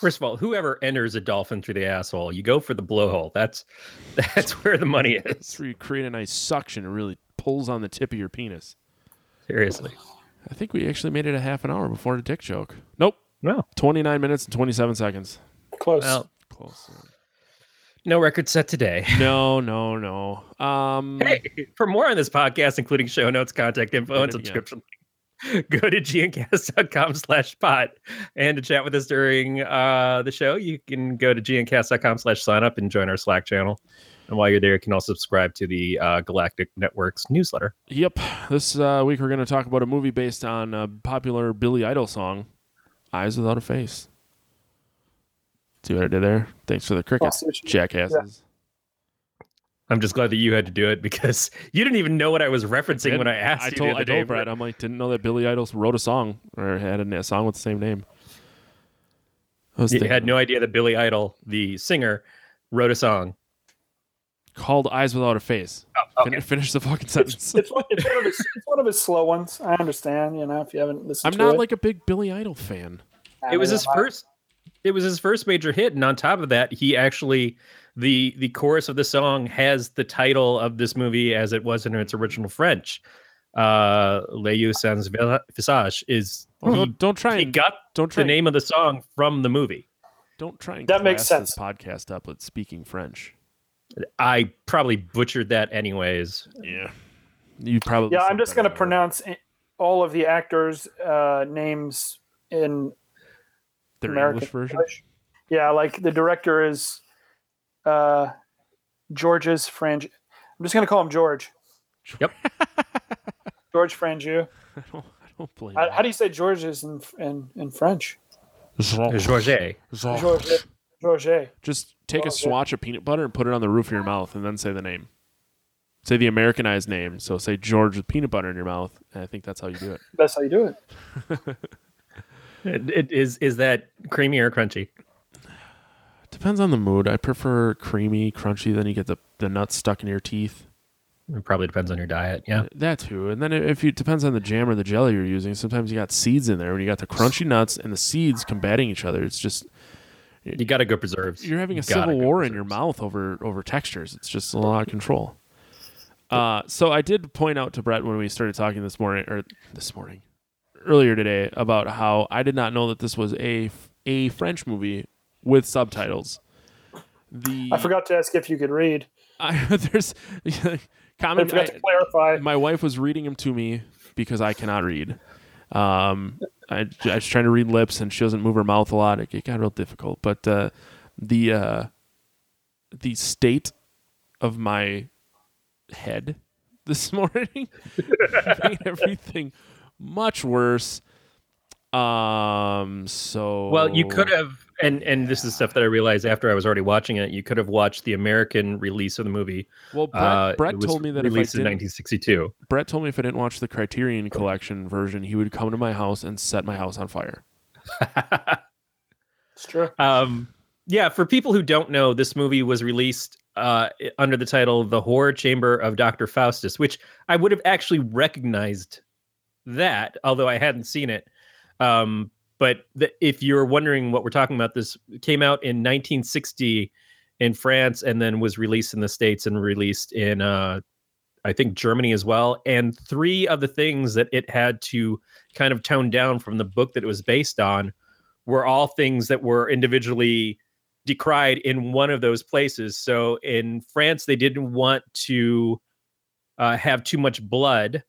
S4: First of all, whoever enters a dolphin through the asshole, you go for the blowhole. That's that's where the money
S3: It's
S4: is.
S3: where you create a nice suction. It really pulls on the tip of your penis.
S4: Seriously.
S3: I think we actually made it a half an hour before the dick joke. Nope.
S4: No.
S3: 29 minutes and 27 seconds.
S5: Close.
S4: Well,
S3: Close.
S4: no record set today.
S3: No, no, no. Um,
S4: Hey, for more on this podcast, including show notes, contact info, and
S3: it again.
S4: subscription, go to gncast.com slash pot. And to chat with us during uh, the show, you can go to gncast.com slash sign up and join our Slack channel. And while you're there, you can also subscribe to the uh, Galactic Network's newsletter.
S3: yep. This uh, week we're going to talk about a movie based on a popular Billy Idol song, "Eyes Without a Face." See what I did there? Thanks for the crickets,
S5: see what you
S3: jackasses.
S4: I'm just glad that you had to do it because you didn't even know what I was referencing when I asked
S3: I
S4: you.
S3: told
S4: the
S3: I
S4: other day.
S3: told Brad, I'm like, didn't know that Billy Idol wrote a song or had a, a song with the same name. I was
S4: You had no idea that Billy Idol, the singer, wrote a song.
S3: called "Eyes Without a Face."
S4: Oh,
S3: Fin- finish the fucking sentence.
S5: It's one, it's, one of his, it's one of his slow ones. I understand, you know, if you haven't listened
S3: I'm
S5: to
S3: not
S5: it.
S3: like a big Billy Idol fan.
S5: I
S4: it was his first it was his first major hit and on top of that he actually the the chorus of the song has the title of this movie as it was in its original french uh Les Yeux sans visage is
S3: Well,
S4: he,
S3: don't, don't try
S4: he
S3: and
S4: got
S3: don't try
S4: the name of the song from the movie
S3: Don't try and
S5: That makes
S3: class this
S5: sense.
S3: podcast up with speaking French.
S4: i probably butchered that anyways
S3: Yeah, you probably.
S5: Yeah, I'm just going to
S3: than I would.
S5: pronounce i- all of the actors' uh, names in
S3: their
S5: American
S3: English version.
S5: English. Yeah, like the director is uh, George's Franju. I'm just going to call him George.
S4: Yep.
S5: George Franju.
S3: I don't, I don't blame.
S5: How, how do you say George's in in, in French?
S3: you.
S4: georges
S5: George. George.
S3: Just take a
S5: Oh,
S3: swatch of peanut butter and put it on the roof of your mouth, and then say the name. Say the Americanized name. So say George with peanut butter in your mouth. And I think that's how you do it.
S5: That's how you do it.
S4: it, it is is that creamy or crunchy
S3: Depends on the mood. I prefer creamy, crunchy. Then you get the the nuts stuck in your teeth.
S4: it probably depends on your diet yeah
S3: That too. And then if you depends on the jam or the jelly you're using. Sometimes you got seeds in there. When you got the crunchy nuts and the seeds combating each other, it's just
S4: you gotta go preserves
S3: you're having a
S4: You
S3: civil war in your mouth over over textures. It's just a lot of control. Uh, so I did point out to Brett when we started talking this morning or this morning earlier today about how I did not know that this was a a French movie with subtitles. The
S5: I forgot to ask if you could read.
S3: I, there's
S5: I
S3: comment.
S5: forgot to clarify.
S3: my wife was reading them to me because I cannot read. Um, I, I was trying to read lips, and she doesn't move her mouth a lot. It, it got real difficult. But uh, the uh, the state of my head this morning made everything much worse. Um. So
S4: Well, you could have, and and this is stuff that I realized after I was already watching it. You could have watched the American release of the movie.
S3: Well, Brett,
S4: Uh,
S3: Brett
S4: it was
S3: told me that if I
S4: released in 1962.
S3: Brett told me if I didn't watch the Criterion Collection version, he would come to my house and set my house on fire.
S5: It's true.
S4: um, yeah, for people who don't know, this movie was released uh, under the title "The Horror Chamber of Doctor Faustus," which I would have actually recognized that, although I hadn't seen it. Um, but the, if you're wondering what we're talking about, this came out in 1960 in France and then was released in the states and released in uh, I think Germany as well. And three of the things that it had to kind of tone down from the book that it was based on were all things that were individually decried in one of those places. So in France, they didn't want to uh, have too much blood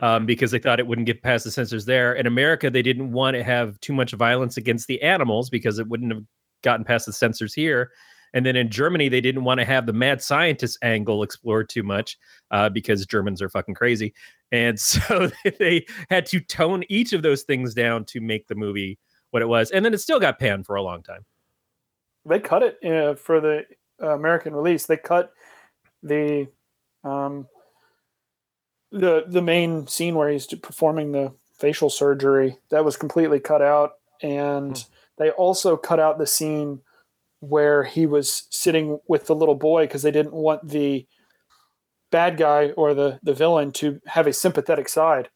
S4: um, because they thought it wouldn't get past the censors there. In America, they didn't want to have too much violence against the animals because it wouldn't have gotten past the censors here. And then in Germany, they didn't want to have the mad scientist angle explored too much uh, because Germans are fucking crazy. And so they had to tone each of those things down to make the movie what it was. And then it still got panned for a long time.
S5: They cut it uh, for the uh, American release. They cut the um, the the main scene where he's performing the facial surgery. That was completely cut out, and they also cut out the scene where he was sitting with the little boy because they didn't want the bad guy or the the villain to have a sympathetic side.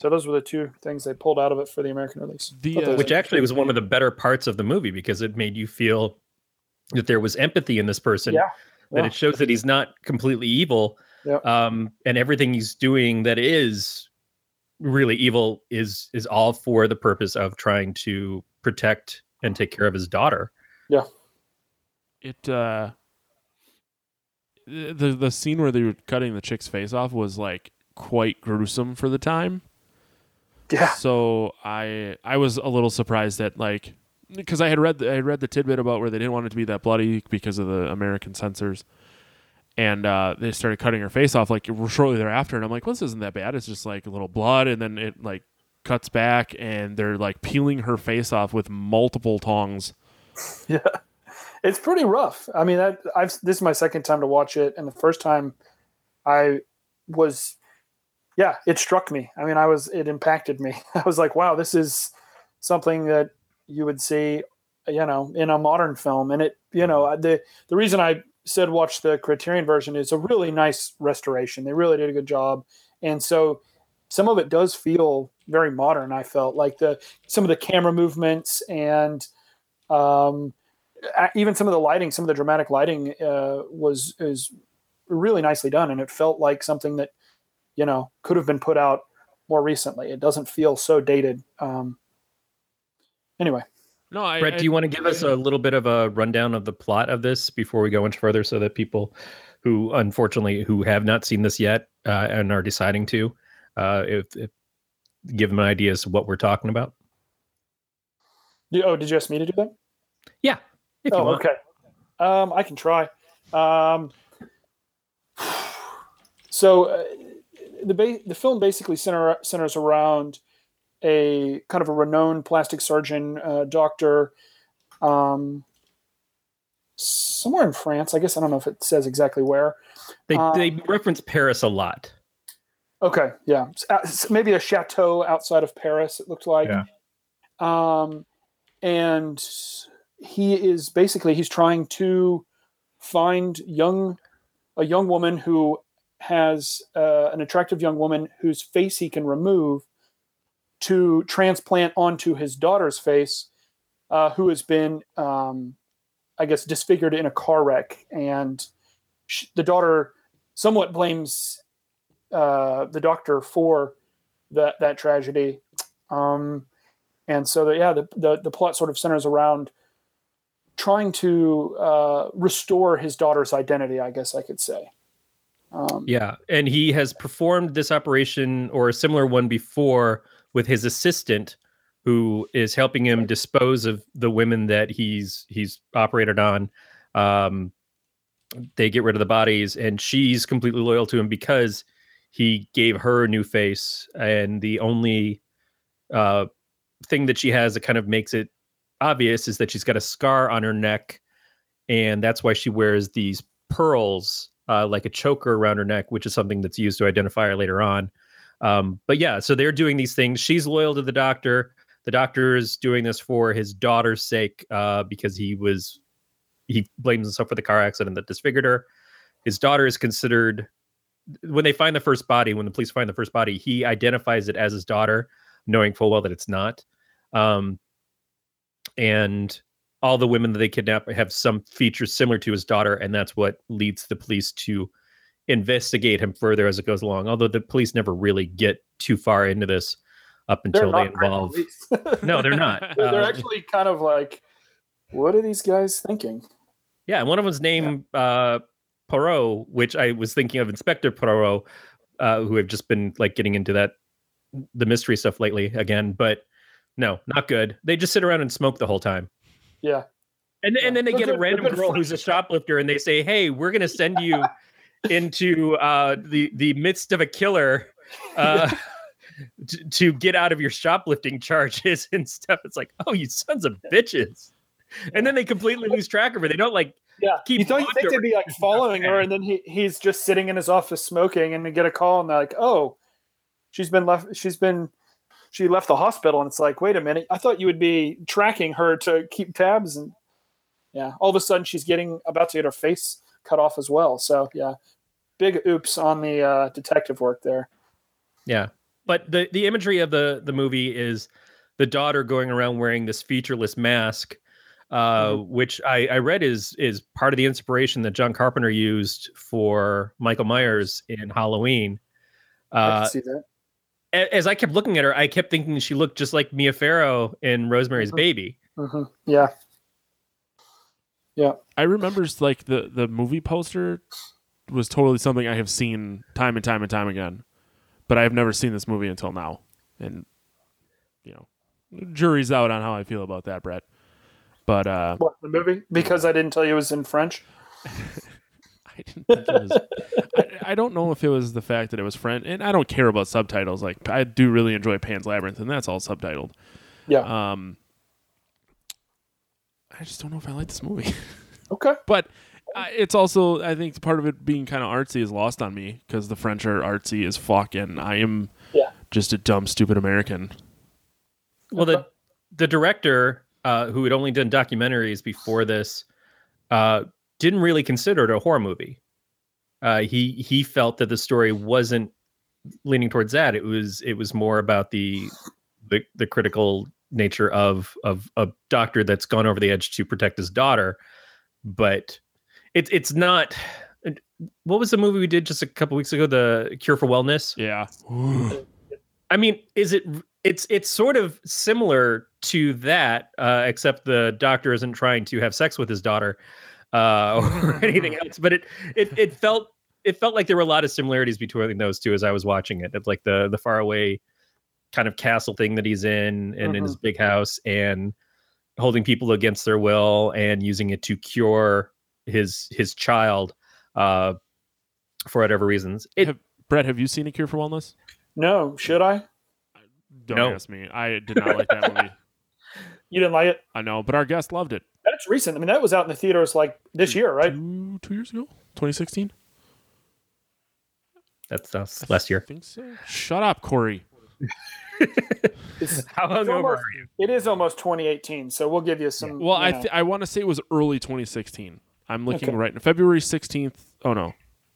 S5: So those were the two things they pulled out of it for the American release.
S3: The, uh,
S4: which actually was one of the better parts of the movie because it made you feel that there was empathy in this person
S5: Yeah,
S4: that
S5: yeah.
S4: it shows that he's not completely evil
S5: Yeah.
S4: um, and everything he's doing that is really evil is is all for the purpose of trying to protect and take care of his daughter Yeah.
S3: it uh the the scene where they were cutting the chick's face off was like quite gruesome for the time.
S5: yeah.
S3: So I I was a little surprised that like because I had read the, I had read the tidbit about where they didn't want it to be that bloody because of the American censors, and uh, they started cutting her face off like shortly thereafter, and I'm like, well, this isn't that bad. It's just like a little blood, and then it like cuts back, and they're like peeling her face off with multiple tongs.
S5: Yeah, it's pretty rough. I mean, I, I've this is my second time to watch it, and the first time I was, yeah, it struck me. I mean, I was it impacted me. I was like, wow, this is something that you would see, you know, in a modern film, and it, you know, the the reason I said watch the Criterion version is a really nice restoration. They really did a good job, and so some of it does feel very modern. I felt like the some of the camera movements and um, even some of the lighting, some of the dramatic lighting uh, was is really nicely done, and it felt like something that you know could have been put out more recently. It doesn't feel so dated. Um, anyway,
S3: No, I,
S4: brett
S3: I-
S4: do you want to give us a little bit of a rundown of the plot of this before we go much further so that people who unfortunately who have not seen this yet uh, and are deciding to uh, if, if give them an idea as to what we're talking about
S5: You- oh, did you ask me to do that?
S4: yeah if you
S5: Oh,
S4: want.
S5: okay. Um, I can try. Um, so uh, the ba- the film basically center- centers around a kind of a renowned plastic surgeon, uh, doctor, um, somewhere in France. I guess I don't know if it says exactly where.
S4: They
S5: Um,
S4: they reference Paris a lot.
S5: Okay, yeah, uh, maybe a chateau outside of Paris. It looked like.
S4: Yeah.
S5: Um, and he is basically he's trying to find young a young woman who has uh, an attractive young woman whose face he can remove to transplant onto his daughter's face, uh, who has been, um, I guess, disfigured in a car wreck, and sh- the daughter somewhat blames uh, the doctor for that that tragedy. Um, and so, the, yeah, the, the the plot sort of centers around trying to uh, restore his daughter's identity. I guess I could say. Um,
S4: Yeah, and he has performed this operation or a similar one before with his assistant, who is helping him dispose of the women that he's he's operated on. Um, they get rid of the bodies, and she's completely loyal to him because he gave her a new face, and the only uh, thing that she has that kind of makes it obvious is that she's got a scar on her neck, and that's why she wears these pearls uh, like a choker around her neck, which is something that's used to identify her later on. Um, but yeah, so they're doing these things. She's loyal to the doctor. The doctor is doing this for his daughter's sake uh, because he was he blames himself for the car accident that disfigured her. His daughter is considered when they find the first body, when the police find the first body, he identifies it as his daughter, knowing full well that it's not. Um, and all the women that they kidnap have some features similar to his daughter, and that's what leads the police to investigate him further as it goes along. Although the police never really get too far into this up until they involve. no, they're not.
S5: they're
S4: Uh,
S5: actually kind of like, what are these guys thinking?
S4: Yeah, and one of them's named uh, Poirot, which I was thinking of Inspector Poirot, uh, who have just been like getting into that the mystery stuff lately again. But no, not good. They just sit around and smoke the whole time.
S5: Yeah.
S4: And and then they get a random girl who's a shoplifter, and they say, "Hey, we're gonna send you into uh, the the midst of a killer uh, to, to get out of your shoplifting charges and stuff." It's like, oh, you sons of bitches! And then they completely lose track of her. They don't like
S5: Yeah.
S4: Keep
S5: you thought you
S4: on
S5: think they'd be like following her, and then he, he's just sitting in his office smoking, and they get a call, and they're like, "Oh, she's been left. She's been she left the hospital." And it's like, "Wait a minute! I thought you would be tracking her to keep tabs." And yeah, all of a sudden she's getting about to get her face cut off as well. So yeah, big oops on the uh, detective work there.
S4: Yeah. But the the imagery of the the movie is the daughter going around wearing this featureless mask, uh, which I, I read is is part of the inspiration that John Carpenter used for Michael Myers in Halloween.
S5: I
S4: Uh,
S5: can see that.
S4: as I kept looking at her, I kept thinking she looked just like Mia Farrow in Rosemary's
S5: Mhm.
S4: Baby.
S5: hmm Yeah, yeah.
S3: I remember like the the movie poster was totally something I have seen time and time and time again, but I have never seen this movie until now, and you know, jury's out on how I feel about that, Brett. But uh,
S5: What the movie? Because I didn't tell you it was in French.
S3: I didn't think it was. I, I don't know if it was the fact that it was French, and I don't care about subtitles. Like I do really enjoy Pan's Labyrinth, and that's all subtitled.
S5: Yeah.
S3: Um, I just don't know if I like this movie.
S5: Okay.
S3: but uh, it's also I think part of it being kind of artsy is lost on me because the French are artsy as fuck, and I am
S5: Yeah.
S3: just a dumb, stupid American.
S4: Well, the the director, uh, who had only done documentaries before this, uh, didn't really consider it a horror movie. Uh, he he felt that the story wasn't leaning towards that. It was it was more about the the, the critical nature of of a doctor that's gone over the edge to protect his daughter. But it's it's not. What was the movie we did just a couple weeks ago? The Cure for Wellness.
S3: Yeah.
S4: I mean, is it? It's it's sort of similar to that, uh, except the doctor isn't trying to have sex with his daughter uh, or anything else. But it it it felt it felt like there were a lot of similarities between those two as I was watching it. It's like the the far faraway kind of castle thing that he's in and in his big house and holding people against their will and using it to cure his his child uh, for whatever reasons. It,
S3: Have- Brett, have you seen A Cure for Wellness?
S5: No, should I?
S3: Don't
S4: No.
S3: ask me. I did not like that movie.
S5: You didn't like it?
S3: I know, but our guest loved it.
S5: That's recent. I mean, that was out in the theaters like this year, right?
S3: Two, two years ago, 2016.
S4: that's that's last
S3: I
S4: year.
S3: think so. Shut up, Corey.
S5: It's,
S4: How hungover
S5: almost,
S4: are you?
S5: it is almost 2018, so we'll give you some.
S3: Well,
S5: you
S3: I th- I want to say it was early 2016. I'm looking
S5: Okay.
S3: right now. February 16th. Oh no.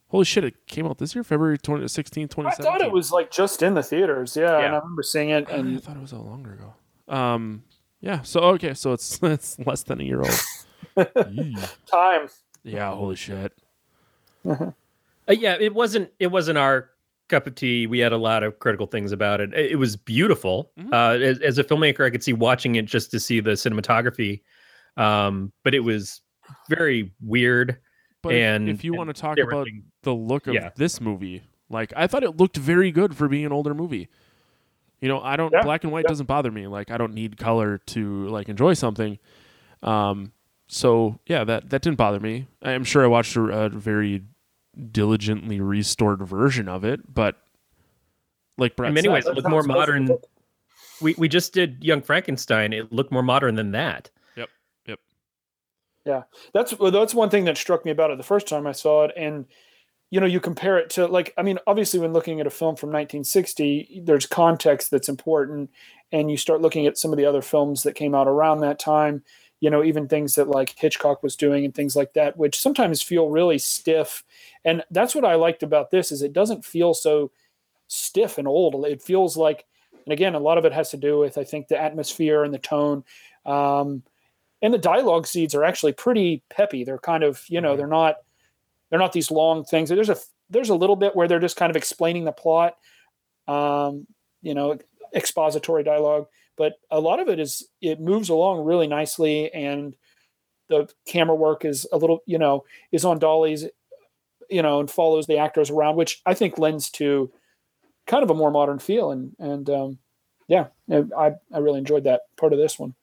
S3: Holy shit! It came out this year, February 20, 16th,
S5: I thought it was like just in the theaters. Yeah, and
S4: Yeah.
S5: I remember seeing it. And...
S3: I thought it was a longer ago. Um, yeah. So okay, so it's it's less than a year old. Yee.
S5: time.
S3: yeah. Holy shit.
S4: Uh, yeah, it wasn't it wasn't our cup of tea. We had a lot of critical things about it. It, it was beautiful.
S3: Mhm.
S4: Uh, as, as a filmmaker, I could see watching it just to see the cinematography, um, but it was very weird.
S3: But if-
S4: And-
S3: if, you
S4: and
S3: want to talk about
S4: everything.
S3: the look of
S4: Yeah.
S3: this movie, like I thought it looked very good for being an older movie. You know, I don't
S5: Yeah,
S3: black and white
S5: yeah.
S3: doesn't bother me. Like I don't need color to like enjoy something. Um, so yeah, that that didn't bother me. I'm sure I watched a, a very diligently restored version of it, but like Brett
S4: In many
S3: said,
S4: ways, it looked more
S5: sounds awesome.
S4: modern. we we just did Young Frankenstein. It looked more modern than that.
S3: Yep. Yep.
S5: Yeah, that's well, that's one thing that struck me about it the first time I saw it, and you know, you compare it to like, I mean, obviously, when looking at a film from 1960, there's context that's important, and you start looking at some of the other films that came out around that time. You know, even things that like Hitchcock was doing and things like that, which sometimes feel really stiff. And that's what I liked about this is it doesn't feel so stiff and old. It feels like, and again, a lot of it has to do with I think the atmosphere and the tone. Um, and the dialogue seeds are actually pretty peppy. They're kind of, you know, they're not they're not these long things. There's a there's a little bit where they're just kind of explaining the plot, um, you know, expository dialogue. But a lot of it is it moves along really nicely, and the camera work is a little, you know, is on dollies, you know, and follows the actors around, which I think lends to kind of a more modern feel. And and um, yeah, I I really enjoyed that part of this one.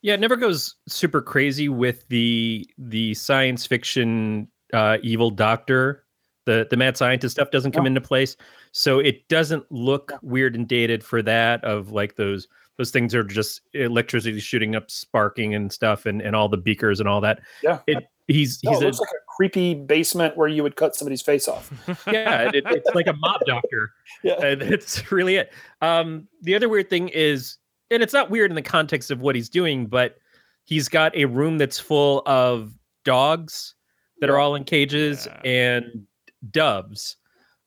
S4: Yeah, it never goes super crazy with the the science fiction uh, evil doctor. The the mad scientist stuff doesn't come into place, so it doesn't look weird and dated for that. Of like those those things are just electricity shooting up, sparking and stuff, and and all the beakers and all that.
S5: Yeah,
S4: it, he's
S5: no,
S4: he's
S5: it looks
S4: a,
S5: like a creepy basement where you would cut somebody's face off.
S4: yeah, it, it's like a mob doctor.
S5: Yeah.
S4: and that's really it. Um, the other weird thing is and it's not weird in the context of what he's doing, but he's got a room that's full of dogs that are all in cages
S3: Yeah.
S4: and doves.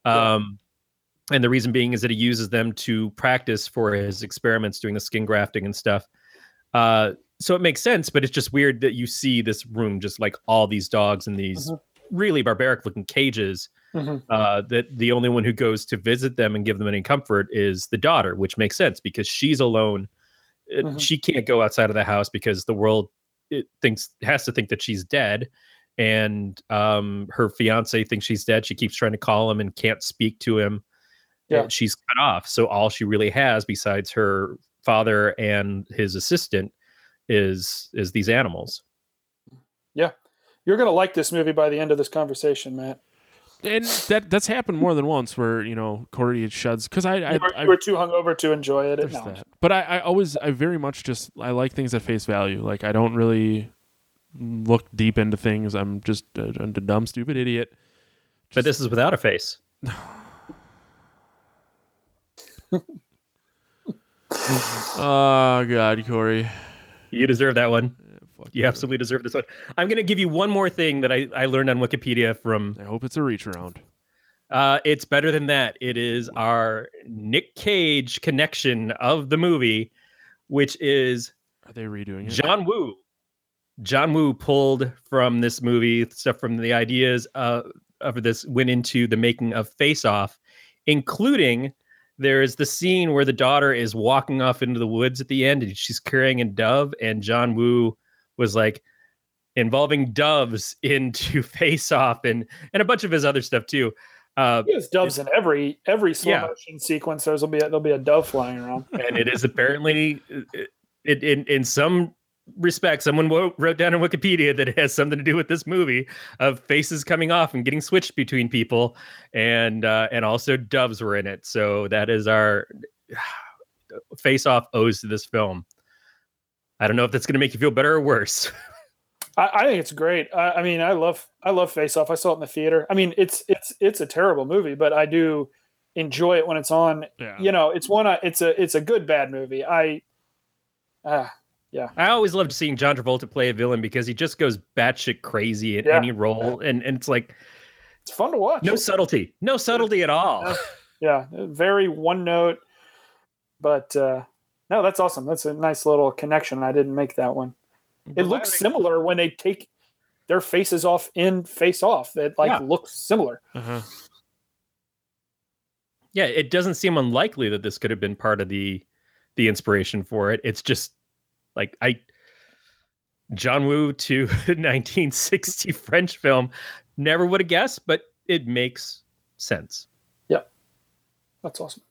S4: Um, and the reason being is that he uses them to practice for his experiments doing the skin grafting and stuff. Uh, so it makes sense, but it's just weird that you see this room just like all these dogs in these
S5: Mhm.
S4: really barbaric looking cages
S5: Mhm.
S4: uh, that the only one who goes to visit them and give them any comfort is the daughter, which makes sense because she's alone. Uh,
S5: Mhm.
S4: She can't go outside of the house because the world it thinks has to think that she's dead, and um, her fiance thinks she's dead. She keeps trying to call him and can't speak to him.
S5: Yeah.
S4: And she's cut off. So all she really has, besides her father and his assistant, is is these animals.
S5: Yeah, you're gonna like this movie by the end of this conversation, Matt.
S3: And that that's happened more than once where you know Corey sheds because I I,
S5: you, were,
S3: I
S5: you were too hungover to enjoy it.
S3: there's that. But I, I always I very much just I like things at face value. Like I don't really look deep into things. I'm just a, a dumb stupid idiot.
S4: But this is without a face.
S3: Oh God, Corey.
S4: You deserve that one.
S3: Fuck
S4: You absolutely deserve this one. I'm going to give you one more thing that I, I learned on Wikipedia from.
S3: I hope it's a reach around.
S4: Uh, it's better than that. It is our Nick Cage connection of the movie, which is
S3: Are they redoing it?
S4: John Woo. John Woo pulled from this movie stuff from the ideas uh, of this went into the making of Face Off, including there is the scene where the daughter is walking off into the woods at the end and she's carrying a dove, and John Woo was like involving doves into Face Off and and a bunch of his other stuff too. Uh,
S5: There's doves in every every slow
S4: Yeah.
S5: motion sequence. There's will be a, there'll be a dove flying around.
S4: and it is apparently it, in in some respects someone wo- wrote down in wikipedia that it has something to do with this movie of faces coming off and getting switched between people and uh and also doves were in it so that is our face off owes to this film i don't know if that's going to make you feel better or worse
S5: I, I think it's great. I, I mean, I love I love Face Off. I saw it in the theater. I mean, it's it's it's a terrible movie, but I do enjoy it when it's on.
S3: Yeah.
S5: You know, it's one. I- It's a it's a good bad movie. I uh,
S4: i always loved seeing john travolta play a villain because he just goes batshit crazy in
S5: Yeah.
S4: any role and and it's like
S5: it's fun to watch.
S4: no subtlety no subtlety at all
S5: Yeah, very one note. But uh, no, that's awesome. That's a nice little connection. I didn't make that one. It looks similar when they take their faces off in Face Off. It like
S4: Yeah.
S5: looks similar.
S3: Uh-huh.
S4: yeah it doesn't seem unlikely that this could have been part of the the inspiration for it it's just like i john woo to 1960 french film never would have guessed but it makes sense Yeah.
S5: That's awesome.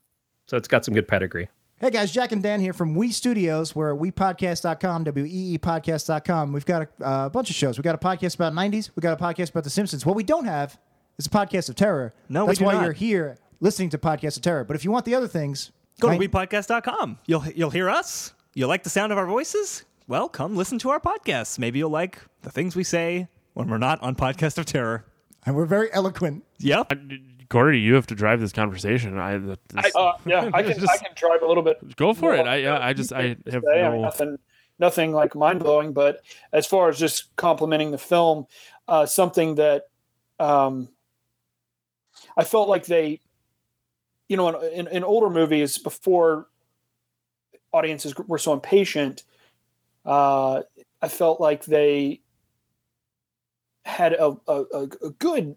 S4: so it's got some good pedigree
S2: Hey guys, Jack and Dan here from Wee Studios. We're at WeePodcast.com, W-E-E Podcast.com. We've got a uh, bunch of shows. We've got a podcast about 90s. We've got a podcast about The Simpsons. What we don't have is a podcast of terror.
S6: No, we
S2: That's
S6: do
S2: why
S6: not.
S2: you're here listening to Podcast of Terror. But if you want the other things,
S6: Go to
S2: Right.
S6: weepodcast.com. You'll you'll hear us. You like the sound of our voices? Well, come listen to our podcasts. Maybe you'll like the things we say when we're not on Podcast of Terror.
S2: And we're very eloquent.
S6: Yep.
S3: Gordy, you have to drive this conversation. I, this,
S5: Uh, yeah, I can I can drive a little bit.
S3: go for it. I, yeah, I just I have
S5: say. I mean, nothing, nothing like mind blowing. But as far as just complimenting the film, uh, something that um, I felt like they, you know, in, in, in older movies before audiences were so impatient, uh, I felt like they had a, a, a good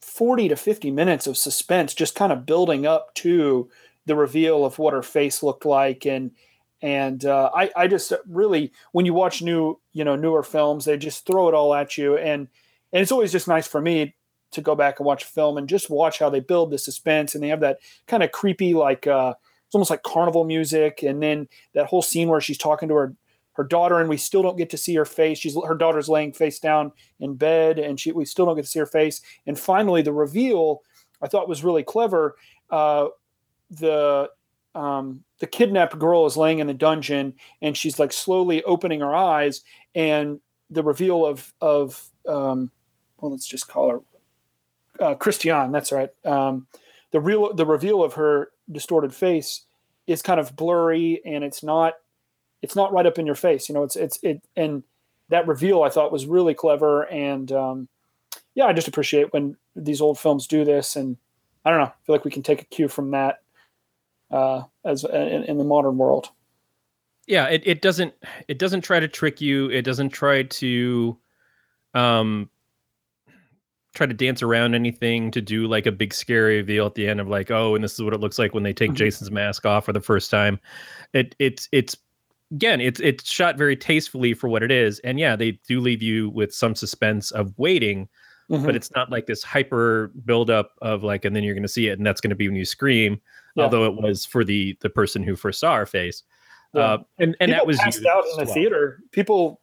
S5: 40 to 50 minutes of suspense just kind of building up to the reveal of what her face looked like. And and uh, I, I just really when you watch new you know newer films they just throw it all at you. And and it's always just nice for me to go back and watch a film and just watch how they build the suspense and they have that kind of creepy like uh it's almost like carnival music. And then that whole scene where she's talking to her her daughter and we still don't get to see her face. She's her daughter's laying face down in bed and she we still don't get to see her face. And finally the reveal i thought was really clever uh the um the kidnapped girl is laying in the dungeon and she's like slowly opening her eyes and the reveal of of um well let's just call her uh, Christiane, that's right. Um, the real the reveal of her distorted face is kind of blurry and it's not it's not right up in your face. You know, it's it's it and that reveal I thought was really clever and um, yeah, I just appreciate when these old films do this and I don't know, I feel like we can take a cue from that uh, as in, in the modern world.
S4: yeah it, it doesn't it doesn't try to trick you it doesn't try to um try to dance around anything to do like a big scary reveal at the end of like oh and this is what it looks like when they take
S5: Mhm.
S4: jason's mask off for the first time it it's it's again it's it's shot very tastefully for what it is and yeah they do leave you with some suspense of waiting
S5: Mm-hmm.
S4: but it's not like this hyper buildup of like and then you're going to see it and that's going to be when you scream
S5: Yeah.
S4: although it was for the the person who first saw her face
S5: Yeah.
S4: uh, and and that was
S5: passed out in the
S4: well.
S5: theater. People,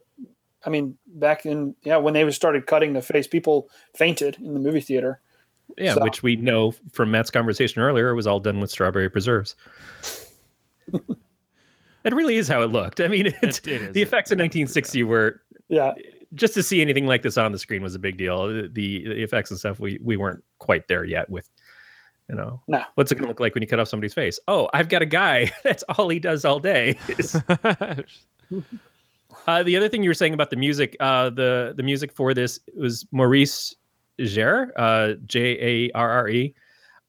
S5: I mean, back in yeah, when they started cutting the face, people fainted in the movie theater.
S4: Yeah,
S5: So-
S4: which we know from Matt's conversation earlier it was all done with strawberry preserves. it really is how it looked. I mean, it's,
S3: It- it is.
S4: the effects in 1960 were
S5: Yeah,
S4: just to see anything like this on the screen was a big deal. The, the effects and stuff we we weren't quite there yet with. You know,
S5: No.
S4: what's it going to look like when you cut off somebody's face? Oh, I've got a guy. That's all he does all day. Uh, the other thing you were saying about the music, uh, the the music for this was Maurice Jarre, uh, J A R R E.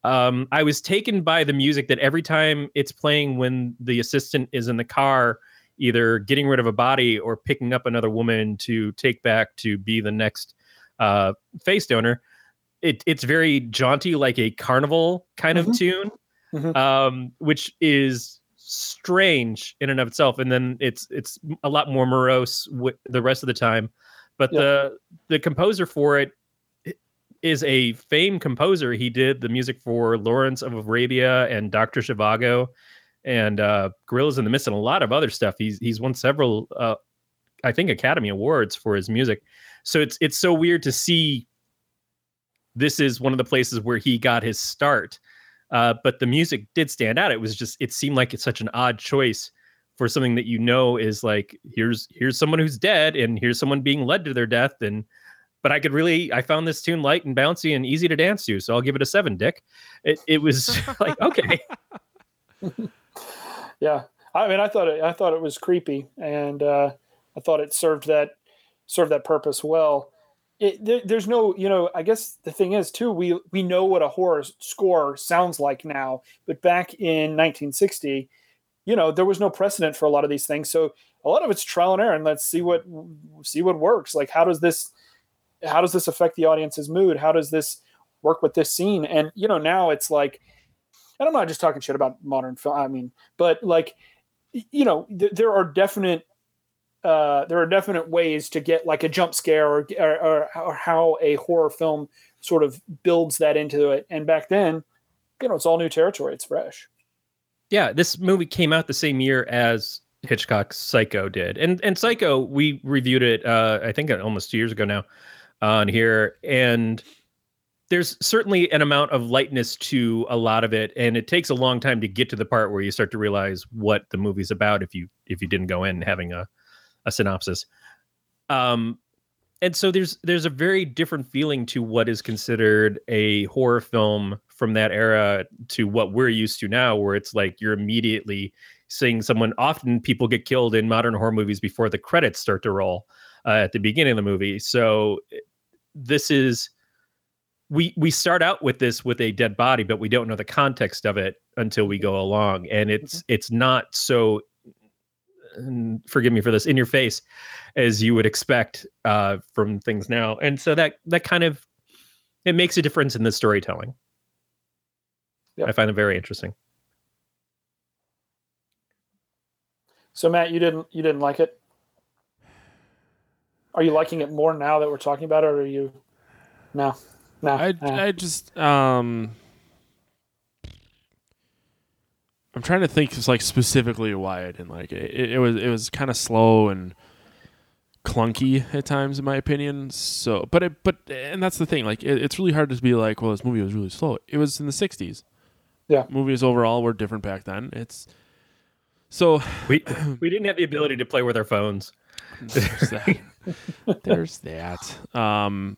S4: Um, I was taken by the music that every time it's playing when the assistant is in the car, either getting rid of a body or picking up another woman to take back to be the next uh, face donor. It, it's very jaunty, like a carnival kind of
S5: Mhm.
S4: tune,
S5: Mhm.
S4: um, which is strange in and of itself. And then it's it's a lot more morose the rest of the time. But
S5: Yeah.
S4: the the composer for it is a famed composer. He did the music for Lawrence of Arabia and Doctor Zhivago and uh, Gorillas in the Mist and a lot of other stuff. He's he's won several, uh, I think, Academy Awards for his music. So it's it's so weird to see. This is one of the places where he got his start, uh, but the music did stand out. It was just it seemed like it's such an odd choice for something that you know is like here's here's someone who's dead and here's someone being led to their death and but I could really I found this tune light and bouncy and easy to dance to, so I'll give it a seven, Dick. It it was like okay,
S5: yeah. I mean, I thought it. I thought it was creepy, and uh, I thought it served that served that purpose well. It, there, there's no, you know, I guess the thing is too. We we know what a horror score sounds like now, but back in 1960, you know, there was no precedent for a lot of these things. So a lot of it's trial and error, and let's see what see what works. Like, how does this how does this affect the audience's mood? How does this work with this scene? And you know, now it's like, and I'm not just talking shit about modern film. I mean, but like, you know, th- there are definite uh, there are definite ways to get like a jump scare or, or or how a horror film sort of builds that into it. And back then, you know, it's all new territory. It's fresh.
S4: yeah. This movie came out the same year as Hitchcock's Psycho did, and and Psycho we reviewed it uh, I think almost two years ago now on here, and there's certainly an amount of lightness to a lot of it and it takes a long time to get to the part where you start to realize what the movie's about if you if you didn't go in having a a synopsis. Um and so there's there's a very different feeling to what is considered a horror film from that era to what we're used to now where it's like you're immediately seeing someone often people get killed in modern horror movies before the credits start to roll uh, at the beginning of the movie. So this is we we start out with this with a dead body but we don't know the context of it until we go along. And it's it's not so and forgive me for this in your face as you would expect uh, from things now and so that that kind of it makes a difference in the storytelling
S5: Yep.
S4: i find it very interesting
S5: So Matt, you didn't you didn't like it? Are you liking it more now that we're talking about it, or are you? No, no.
S3: I,
S5: no.
S3: I just um I'm trying to think just like specifically why I didn't like it. It, it was it was kind of slow and clunky at times in my opinion. So, but it but and that's the thing. Like it, it's really hard to be like, well, this movie was really slow. It was in the 60s.
S5: Yeah.
S3: Movies overall were different back then. It's so
S4: we we didn't have the ability to play with our phones
S3: there's that. There's that. Um,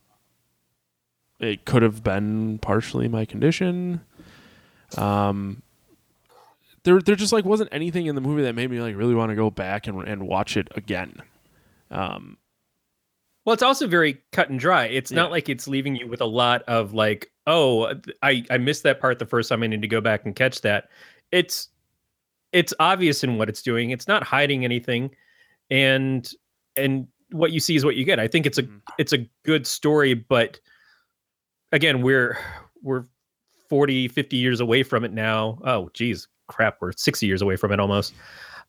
S3: it could have been partially my condition. Um, there, there just like wasn't anything in the movie that made me like really want to go back and and watch it again. Um,
S4: Well, it's also very cut and dry. It's
S3: Yeah.
S4: not like it's leaving you with a lot of like, oh, I I missed that part the first time. I need to go back and catch that. It's it's obvious in what it's doing. It's not hiding anything, and and what you see is what you get. I think it's a
S3: Mhm.
S4: it's a good story, but again, we're we're 40, 50 years away from it now. Oh, geez, crap, we're 60 years away from it almost.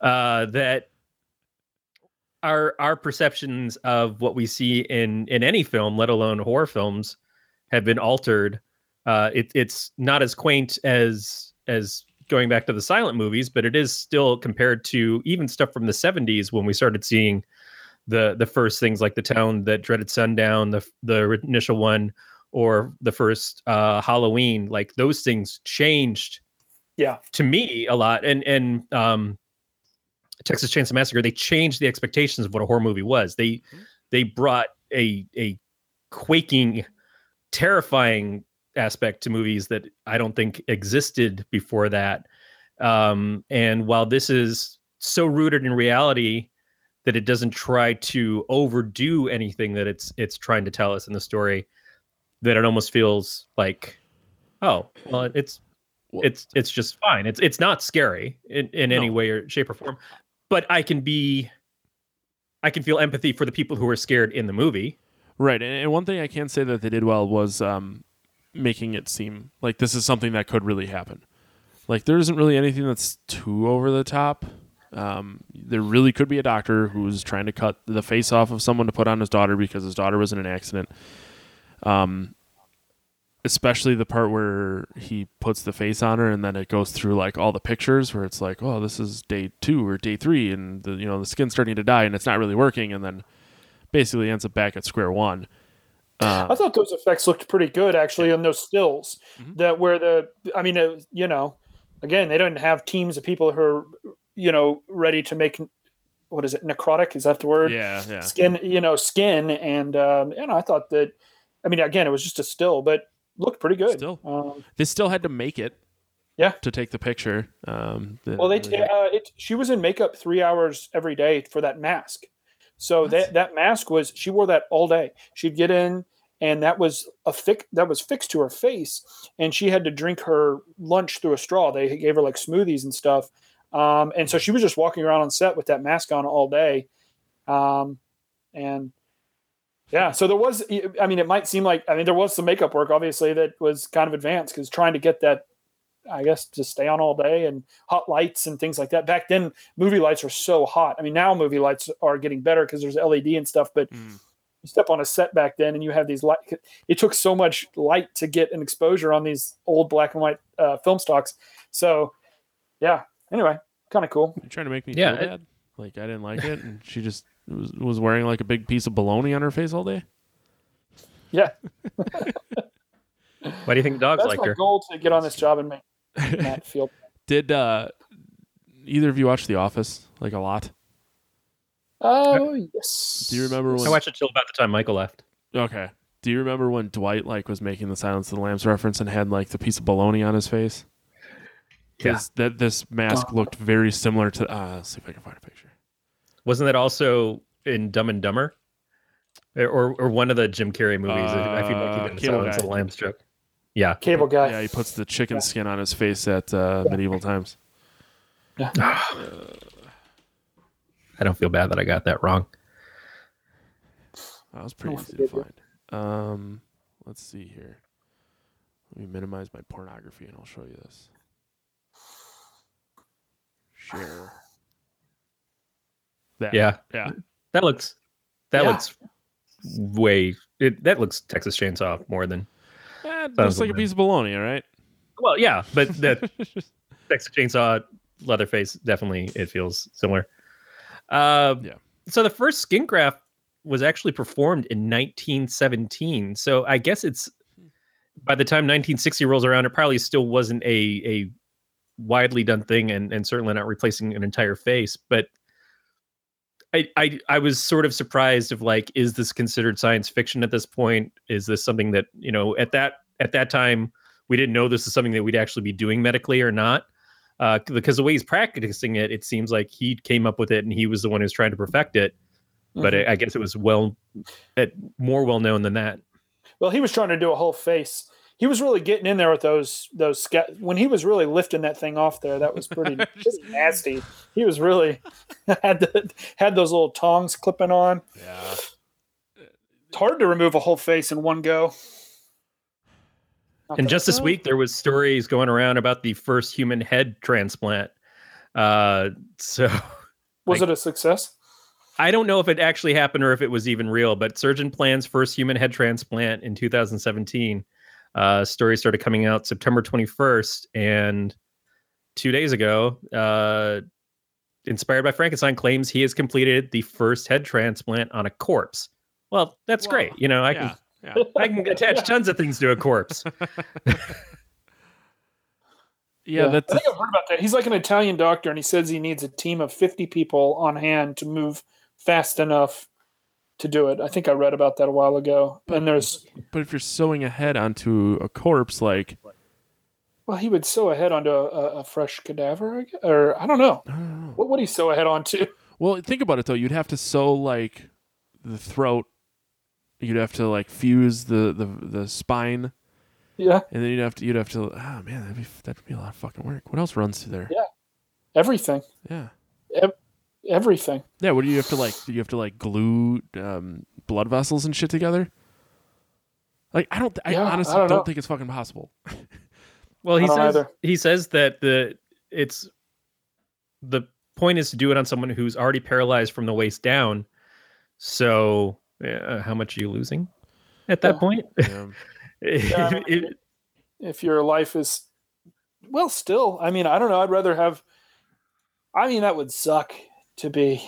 S4: Uh, that our our perceptions of what we see in in any film, let alone horror films, have been altered. Uh, it, it's not as quaint as as going back to the silent movies, but it is still compared to even stuff from the '70s when we started seeing the the first things like the town that dreaded sundown, the the initial one, or the first uh, Halloween. Like those things changed
S5: yeah,
S4: to me a lot and and um Texas Chainsaw Massacre they changed the expectations of what a horror movie was. They they brought a a quaking terrifying aspect to movies that I don't think existed before that. Um and while this is so rooted in reality that it doesn't try to overdo anything that it's it's trying to tell us in the story that it almost feels like oh well it's it's it's just fine. It's it's not scary in, in any way or shape or form. But I can be I can feel empathy for the people who are scared in the movie.
S3: Right, and, and one thing I can say that they did well was um, making it seem like this is something that could really happen. Like there isn't really anything that's too over the top. Um, there really could be a doctor who's trying to cut the face off of someone to put on his daughter because his daughter was in an accident. Um, especially the part where he puts the face on her and then it goes through like all the pictures where it's like, oh, this is day two or day three, and the you know the skin's starting to die and it's not really working, and then basically ends up back at square one. Uh,
S5: I thought those effects looked pretty good actually on those stills.
S3: Mhm.
S5: That where the, I mean, was- you know, again, they don't have teams of people who are, you know, ready to make, what is it, necrotic? Is that the word?
S3: yeah, yeah.
S5: Skin, you know, skin, and um, and I thought that, I mean, again, it was just a still, but looked pretty good.
S3: Still.
S5: Um,
S3: They still had to make it.
S5: Yeah.
S3: To take the picture. Um, the-
S5: well, they
S3: the-
S5: uh, it, she was in makeup three hours every day for that mask. So
S3: What?
S5: that that mask was she wore that all day. She'd get in, and that was a fix that was fixed to her face, and she had to drink her lunch through a straw. They gave her like smoothies and stuff, um, and so she was just walking around on set with that mask on all day, um, and yeah. So there was, I mean, it might seem like I mean there was some makeup work obviously that was kind of advanced because trying to get that. I guess to stay on all day and hot lights and things like that. Back then, movie lights were so hot. I mean, now movie lights are getting better because there's LED and stuff. But
S3: Mm.
S5: you step on a set back then, and you have these light. It took so much light to get an exposure on these old black and white uh, film stocks. So, yeah. Anyway, kind of cool.
S3: You're trying to make me
S4: Yeah,
S3: feel
S4: it-
S3: bad. Like I didn't like it, and she just was, was wearing like a big piece of bologna on her face all day.
S5: Yeah.
S4: Why do you think the dogs
S5: That's
S4: liked
S5: my
S4: her?
S5: goal to get on this job and make Matt feel.
S3: Did uh, either of you watch The Office like a lot?
S5: Oh yes.
S3: Do you remember when I
S4: watched it till about the time Michael left.
S3: Okay. Do you remember when Dwight like was making the Silence of the Lambs reference and had like the piece of bologna on his face?
S4: Yeah.
S3: 'Cause That this mask looked very similar to. Uh, let's see if I can find a picture.
S4: Wasn't that also in Dumb and Dumber? Or or one of the Jim Carrey movies? I feel like
S3: Uh,
S4: he did the
S3: Cable
S4: Silence
S3: Guy.
S4: of the Lambs joke. Yeah.
S5: Cable guy.
S3: Yeah, he puts the chicken skin on his face at uh, medieval times. Yeah.
S4: I don't feel bad that I got that wrong.
S3: That was pretty easy to find. Um, let's see here. Let me minimize my pornography and I'll show you this. Share. That.
S4: Yeah.
S3: Yeah.
S4: That looks that
S5: Yeah.
S4: looks way it, that looks Texas Chainsaw more than
S3: Eh, looks like a piece of bologna, all right?
S4: well, yeah, but that Texas Chainsaw Leatherface definitely it feels similar. Uh,
S3: Yeah.
S4: So the first skin graft was actually performed in 1917. So I guess it's by the time 1960 rolls around, it probably still wasn't a a widely done thing, and and certainly not replacing an entire face. But I I I was sort of surprised of like, is this considered science fiction at this point? Is this something that you know at that at that time we didn't know this is something that we'd actually be doing medically or not? Uh, because the way he's practicing it, it seems like he came up with it and he was the one who's trying to perfect it. But
S5: Mhm.
S4: I, I guess it was well, more well known than that.
S5: Well, he was trying to do a whole face. He was really getting in there with those those sca- when he was really lifting that thing off there. That was pretty, pretty nasty. He was really had the, had those little tongs clipping on.
S3: Yeah.
S5: It's hard to remove a whole face in one go. Not
S4: And just this week, there was stories going around about the first human head transplant. Uh, so
S5: was it a success?
S4: I don't know if it actually happened or if it was even real, but surgeon plans first human head transplant in 2017. Uh, story started coming out September 21st, and two days ago, uh, inspired by Frankenstein, claims he has completed the first head transplant on a corpse. Well, that's
S3: Wow.
S4: great. You know, I
S3: yeah.
S4: can
S3: Yeah.
S4: I can attach tons of things to a corpse.
S3: Yeah,
S5: I
S3: that's
S5: think I've heard about that. He's like an Italian doctor, and he says he needs a team of 50 people on hand to move fast enough to do it. I think I read about that a while ago. And there's,
S3: but if you're sewing a head onto a corpse, like
S5: well, he would sew a head onto a, a, fresh cadaver, I guess, or I don't know.
S3: I don't know.
S5: What would he sew a head onto?
S3: Well, think about it though. You'd have to sew like the throat. You'd have to like fuse the the, the spine,
S5: Yeah,
S3: and then you'd have to you'd have to. Oh man, that'd be that'd be a lot of fucking work. What else runs through there?
S5: Yeah. everything,
S3: Yeah.
S5: Everything.
S3: Yeah. What do you have to like? Do you have to like glue um, blood vessels and shit together? Like I don't. I
S5: Yeah, I
S3: honestly
S5: don't
S3: don't, think it's fucking possible.
S4: Well, he says
S5: either.
S4: he says that the it's the point is to do it on someone who's already paralyzed from the waist down. So, uh, how much are you losing at that
S5: Yeah.
S4: point?
S3: Yeah.
S5: Yeah, I mean,
S4: It-
S5: if your life is well still i mean i don't know i'd rather have i mean that would suck to be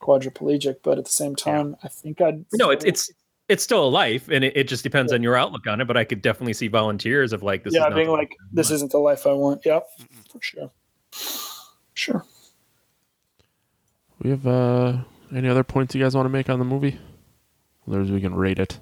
S5: quadriplegic but at the same time i think i'd
S4: no, it's it's it's still a life, and it, it just depends on your outlook on it. But I could definitely see volunteers of like this.
S5: yeah
S4: is
S5: being
S4: the
S5: like this isn't the life i want yep for sure sure
S3: We have uh, any other points you guys want to make on the movie? Otherwise, we can rate it.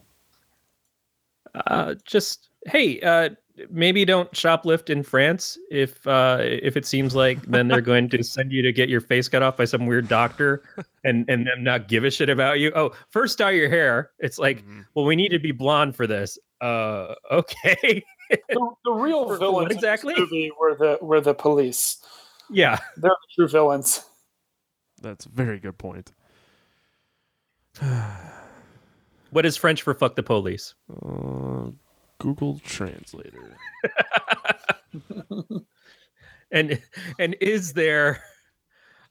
S4: Uh, just hey, uh, maybe don't shoplift in France if uh, if it seems like then they're going to send you to get your face cut off by some weird doctor and and them not give a shit about you. Oh, first dye your hair. It's like, well, we need to be blonde for this. Uh, okay,
S5: the, the real
S4: For- for
S5: villains
S4: exactly?
S5: in this movie were the were the police
S4: yeah.
S5: they're the true villains
S3: That's a very good point.
S4: What is French for fuck the police?
S3: Uh, Google Translator.
S4: And and is there?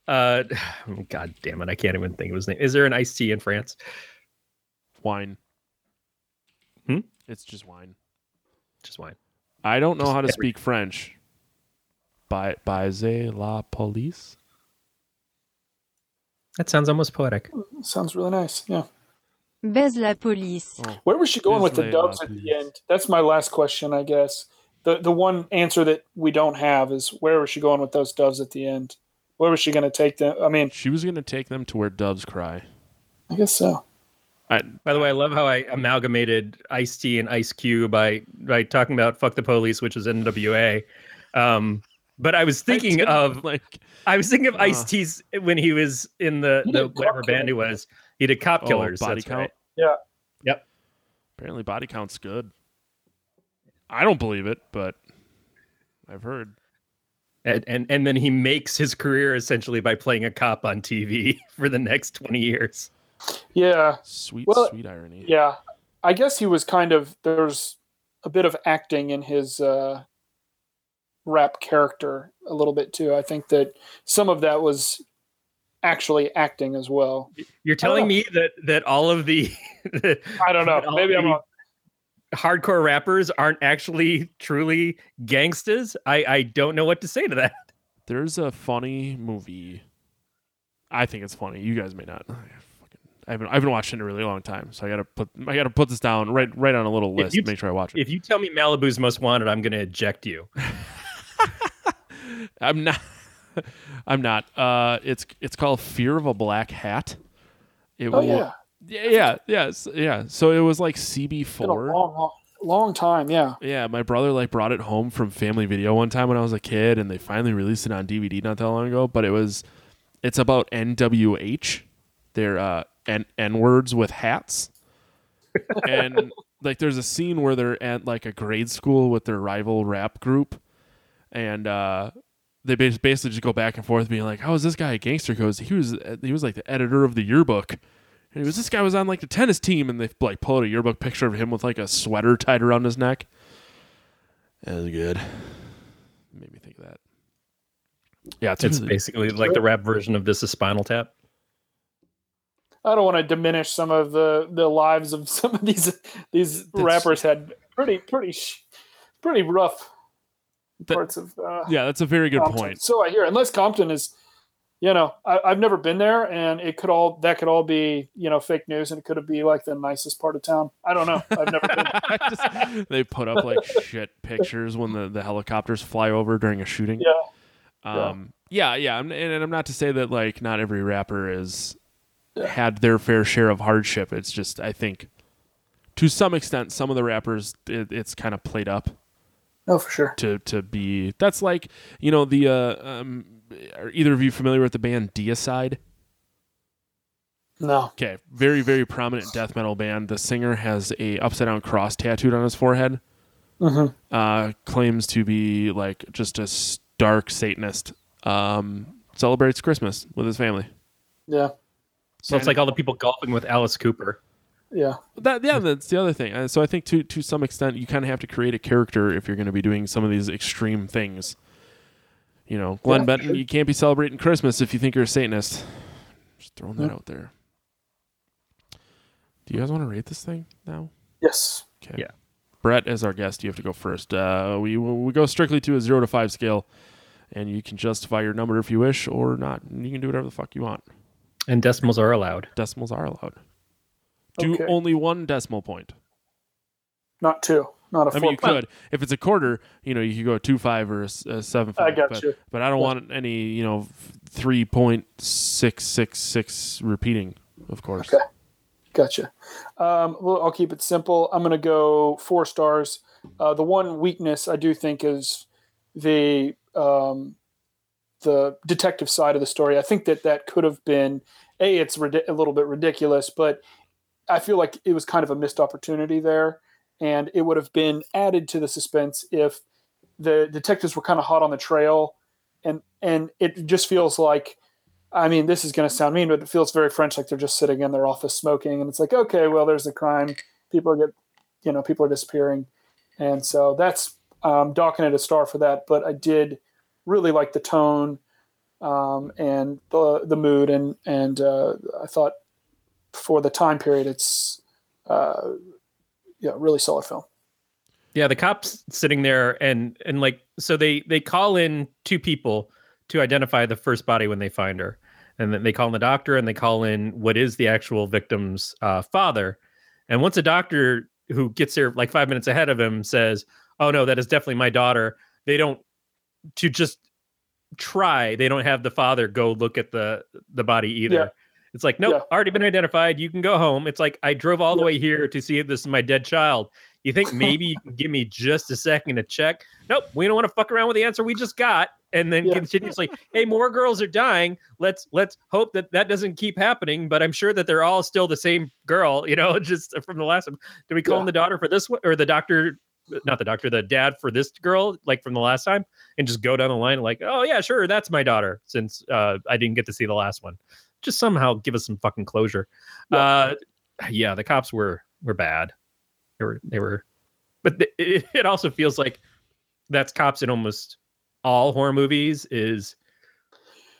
S4: Uh, God damn it! I can't even think of his name. Is there an iced tea in France?
S3: Wine.
S4: Hmm?
S3: It's just wine.
S4: Just wine.
S3: I don't know
S4: Just
S3: how to
S4: every-
S3: speak French. By Baiser la police.
S4: That sounds almost poetic.
S5: sounds really nice yeah
S7: Baise la police.
S5: Where was she going with the
S3: Désolé,
S5: doves at the end? That's my last question, I guess. The the one answer that we don't have is where was she going with those doves at the end? Where was she going to take them? I mean,
S3: She was going to take them to where doves cry.
S5: I guess so.
S3: I,
S4: By the way, I love how I amalgamated Ice T and Ice Cube by by talking about "fuck the police," which is NWA. Um, but I was thinking
S3: didn't,
S4: of
S3: like
S4: I was thinking of Ice
S3: Uh.
S4: T's when he was in the, the
S5: did
S4: whatever band he was. He did Cop Killers.
S3: oh, body
S4: that's
S3: count.
S4: right.
S5: Yeah.
S4: Yep.
S3: Apparently, body count's good. I don't believe it, but I've heard.
S4: And, and and then he makes his career essentially by playing a cop on TV for the next twenty years.
S5: Yeah,
S3: Sweet,
S5: Well,
S3: sweet irony.
S5: yeah. I guess he was kind of there's a bit of acting in his uh, rap character a little bit too. I think that some of that was actually acting as well.
S4: You're telling
S5: oh.
S4: me that that all of the
S5: I don't know. Maybe I'm
S4: the
S5: wrong.
S4: hardcore rappers aren't actually truly gangsters. I I don't know what to say to that.
S3: There's a funny movie. I think it's funny. You guys may not. I haven't, I haven't watched it in a really long time, so I gotta put. I gotta put this down right, right on a little list.
S4: you-
S3: to make sure I watch it.
S4: If you tell me Malibu's most wanted, I'm going to eject you.
S3: I'm not. I'm not. Uh, it's it's called Fear of a Black Hat. It
S5: Oh yeah,
S3: yeah, yeah, yeah, yeah. So it was like
S5: been a
S3: CB4.
S5: long, long, long time. Yeah.
S3: Yeah, my brother like brought it home from Family Video one time when I was a kid, and they finally released it on DVD not that long ago. But it was, it's about NWH. They're uh, n n words with hats, and like there's a scene where they're at like a grade school with their rival rap group, and uh, they basically just go back and forth, being like, "How is this guy a gangster?" Because he was uh, he was like the editor of the yearbook. And he was this guy was on like the tennis team, and they like pull out a yearbook picture of him with like a sweater tied around his neck. That was good. Made me think of that. Yeah, it's,
S4: It's
S3: really-
S4: basically like the rap version of this is Spinal Tap.
S5: I don't want to diminish some of the the lives of some of these these
S3: That's-
S5: rappers had pretty pretty pretty rough
S3: That-
S5: parts of uh,
S3: yeah, that's a very good
S5: Compton.
S3: point.
S5: So I hear, unless Compton is, you know, I, I've never been there, and it could all that could all be you know fake news, and it could be like the nicest part of town. I don't know. I've never been.
S3: Just- they put up like shit pictures when the, the helicopters fly over during a shooting.
S5: Yeah.
S3: Um, yeah, yeah, I'm, and, and I'm not to say that like not every rapper is had their fair share of hardship. It's just I think to some extent some of the rappers it, it's kind of played up
S5: Oh, for sure.
S3: to to be. That's like you know the uh, um, are either of you familiar with the band Deicide?
S5: No.
S3: Okay, very very prominent death metal band. The singer has a upside down cross tattooed on his forehead.
S5: Mhm.
S3: Uh, claims to be like just a stark Satanist. Um, celebrates Christmas with his family.
S5: Yeah.
S4: So it's like all the people golfing with Alice Cooper.
S5: Yeah.
S3: That yeah, that's the other thing. So I think to to some extent you kind of have to create a character if you're going to be doing some of these extreme things. You know, Glenn
S5: Yeah,
S3: Benton,
S5: sure.
S3: you can't be celebrating Christmas if you think you're a Satanist. Just throwing that out there. Do you guys want to rate this thing now?
S5: Yes.
S3: Okay.
S4: Yeah.
S3: Brett, as our guest, you have to go first. Uh, we we go strictly to a zero to five scale, and you can justify your number if you wish or not. You can do whatever the fuck you want.
S4: And decimals are allowed.
S3: Decimals are allowed. Do
S5: Okay.
S3: only one decimal point.
S5: Not two. Not a
S3: I mean, you could if it's a quarter. You know, you could go a two five or a seven
S5: I
S3: five.
S5: got
S3: but,
S5: you.
S3: But I don't want any. You know, three point six six six repeating. Of course.
S5: Okay. Gotcha. Um, well, I'll keep it simple. I'm going to go four stars. Uh, the one weakness I do think is the um, the detective side of the story. I think that that could have been a. It's ridi- a little bit ridiculous, but I feel like it was kind of a missed opportunity there, and it would have been added to the suspense if the detectives were kind of hot on the trail, and and it just feels like I mean, this is going to sound mean, but it feels very French, like they're just sitting in their office smoking, and it's like, okay, well, there's a crime. People are get, you know, people are disappearing, and so that's um, docking it a star for that. But I did really like the tone um, and the the mood, and and uh, I thought for the time period, it's uh, yeah, really solid film.
S4: Yeah, the cops sitting there and and like so they they call in two people to identify the first body when they find her. and then they call in the doctor and they call in what is the actual victim's uh, father. And once a doctor who gets there like five minutes ahead of him says, "Oh no, that is definitely my daughter," they don't to just try. They don't have the father go look at the the body either.
S5: Yeah.
S4: It's like, nope,
S5: Yeah.
S4: already been identified. You can go home. It's like I drove all the
S5: Yeah.
S4: way here to see if this is my dead child. You think maybe you can give me just a second to check? Nope, we don't want to fuck around with the answer we just got. And then
S5: Yeah.
S4: continuously, hey, more girls are dying. Let's let's hope that that doesn't keep happening. But I'm sure that they're all still the same girl. You know, just from the last one. Do we call
S5: Yeah.
S4: him the daughter for this one or the doctor? Not the doctor, the dad for this girl, like from the last time, and just go down the line like, oh yeah, sure, that's my daughter. Since uh, I didn't get to see the last one, just somehow give us some fucking closure. Uh, yeah, the cops were were bad. They were they were, but th- it, it also feels like that's cops in almost all horror movies. Is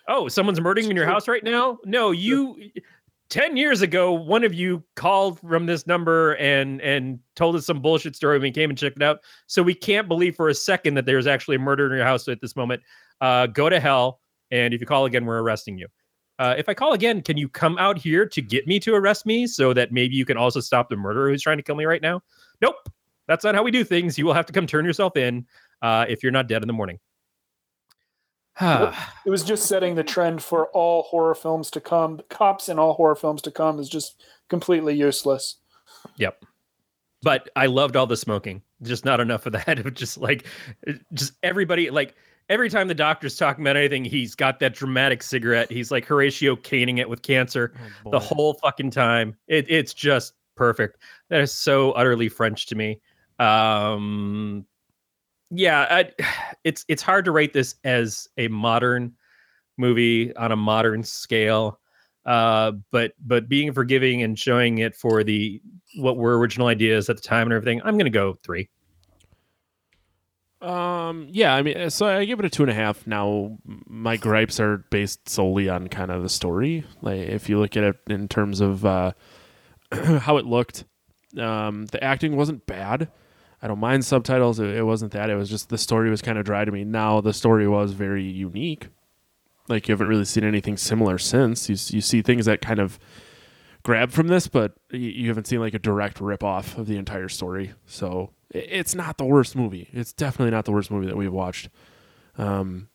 S4: oh, someone's murdering in your house right now? No, you. 10 years ago one of you called from this number and and told us some bullshit story and we came and checked it out so we can't believe for a second that there's actually a murder in your house at this moment uh go to hell and if you call again we're arresting you uh, if I call again, can you come out here to get me to arrest me so that maybe you can also stop the murderer who's trying to kill me right now? Nope. That's not how we do things. You will have to come turn yourself in uh, if you're not dead in the morning.
S5: It was just setting the trend for all horror films to come. Cops in all horror films to come is just completely useless.
S4: Yep. But I loved all the smoking. Just not enough of that. Of just like, just everybody, like, every time the doctor's talking about anything, he's got that dramatic cigarette. He's like Horatio caning it with cancer
S3: Oh,
S4: the whole fucking time. It, it's just perfect. That is so utterly French to me. Um, yeah, I, it's it's hard to rate this as a modern movie on a modern scale. Uh, but but being forgiving and showing it for the what were original ideas at the time and everything, I'm gonna go three.
S3: Um, yeah, I mean, uh, so I give it a two and a half. Now, my gripes are based solely on kind of the story. Like, if you look at it in terms of uh, how it looked, um, the acting wasn't bad. I don't mind subtitles. It, it wasn't that. It was just the story was kind of dry to me. Now, the story was very unique. Like, you haven't really seen anything similar since. You, you see things that kind of grab from this, but you haven't seen like a direct rip off of the entire story. So it's not the worst movie. It's definitely not the worst movie that we've watched. Um,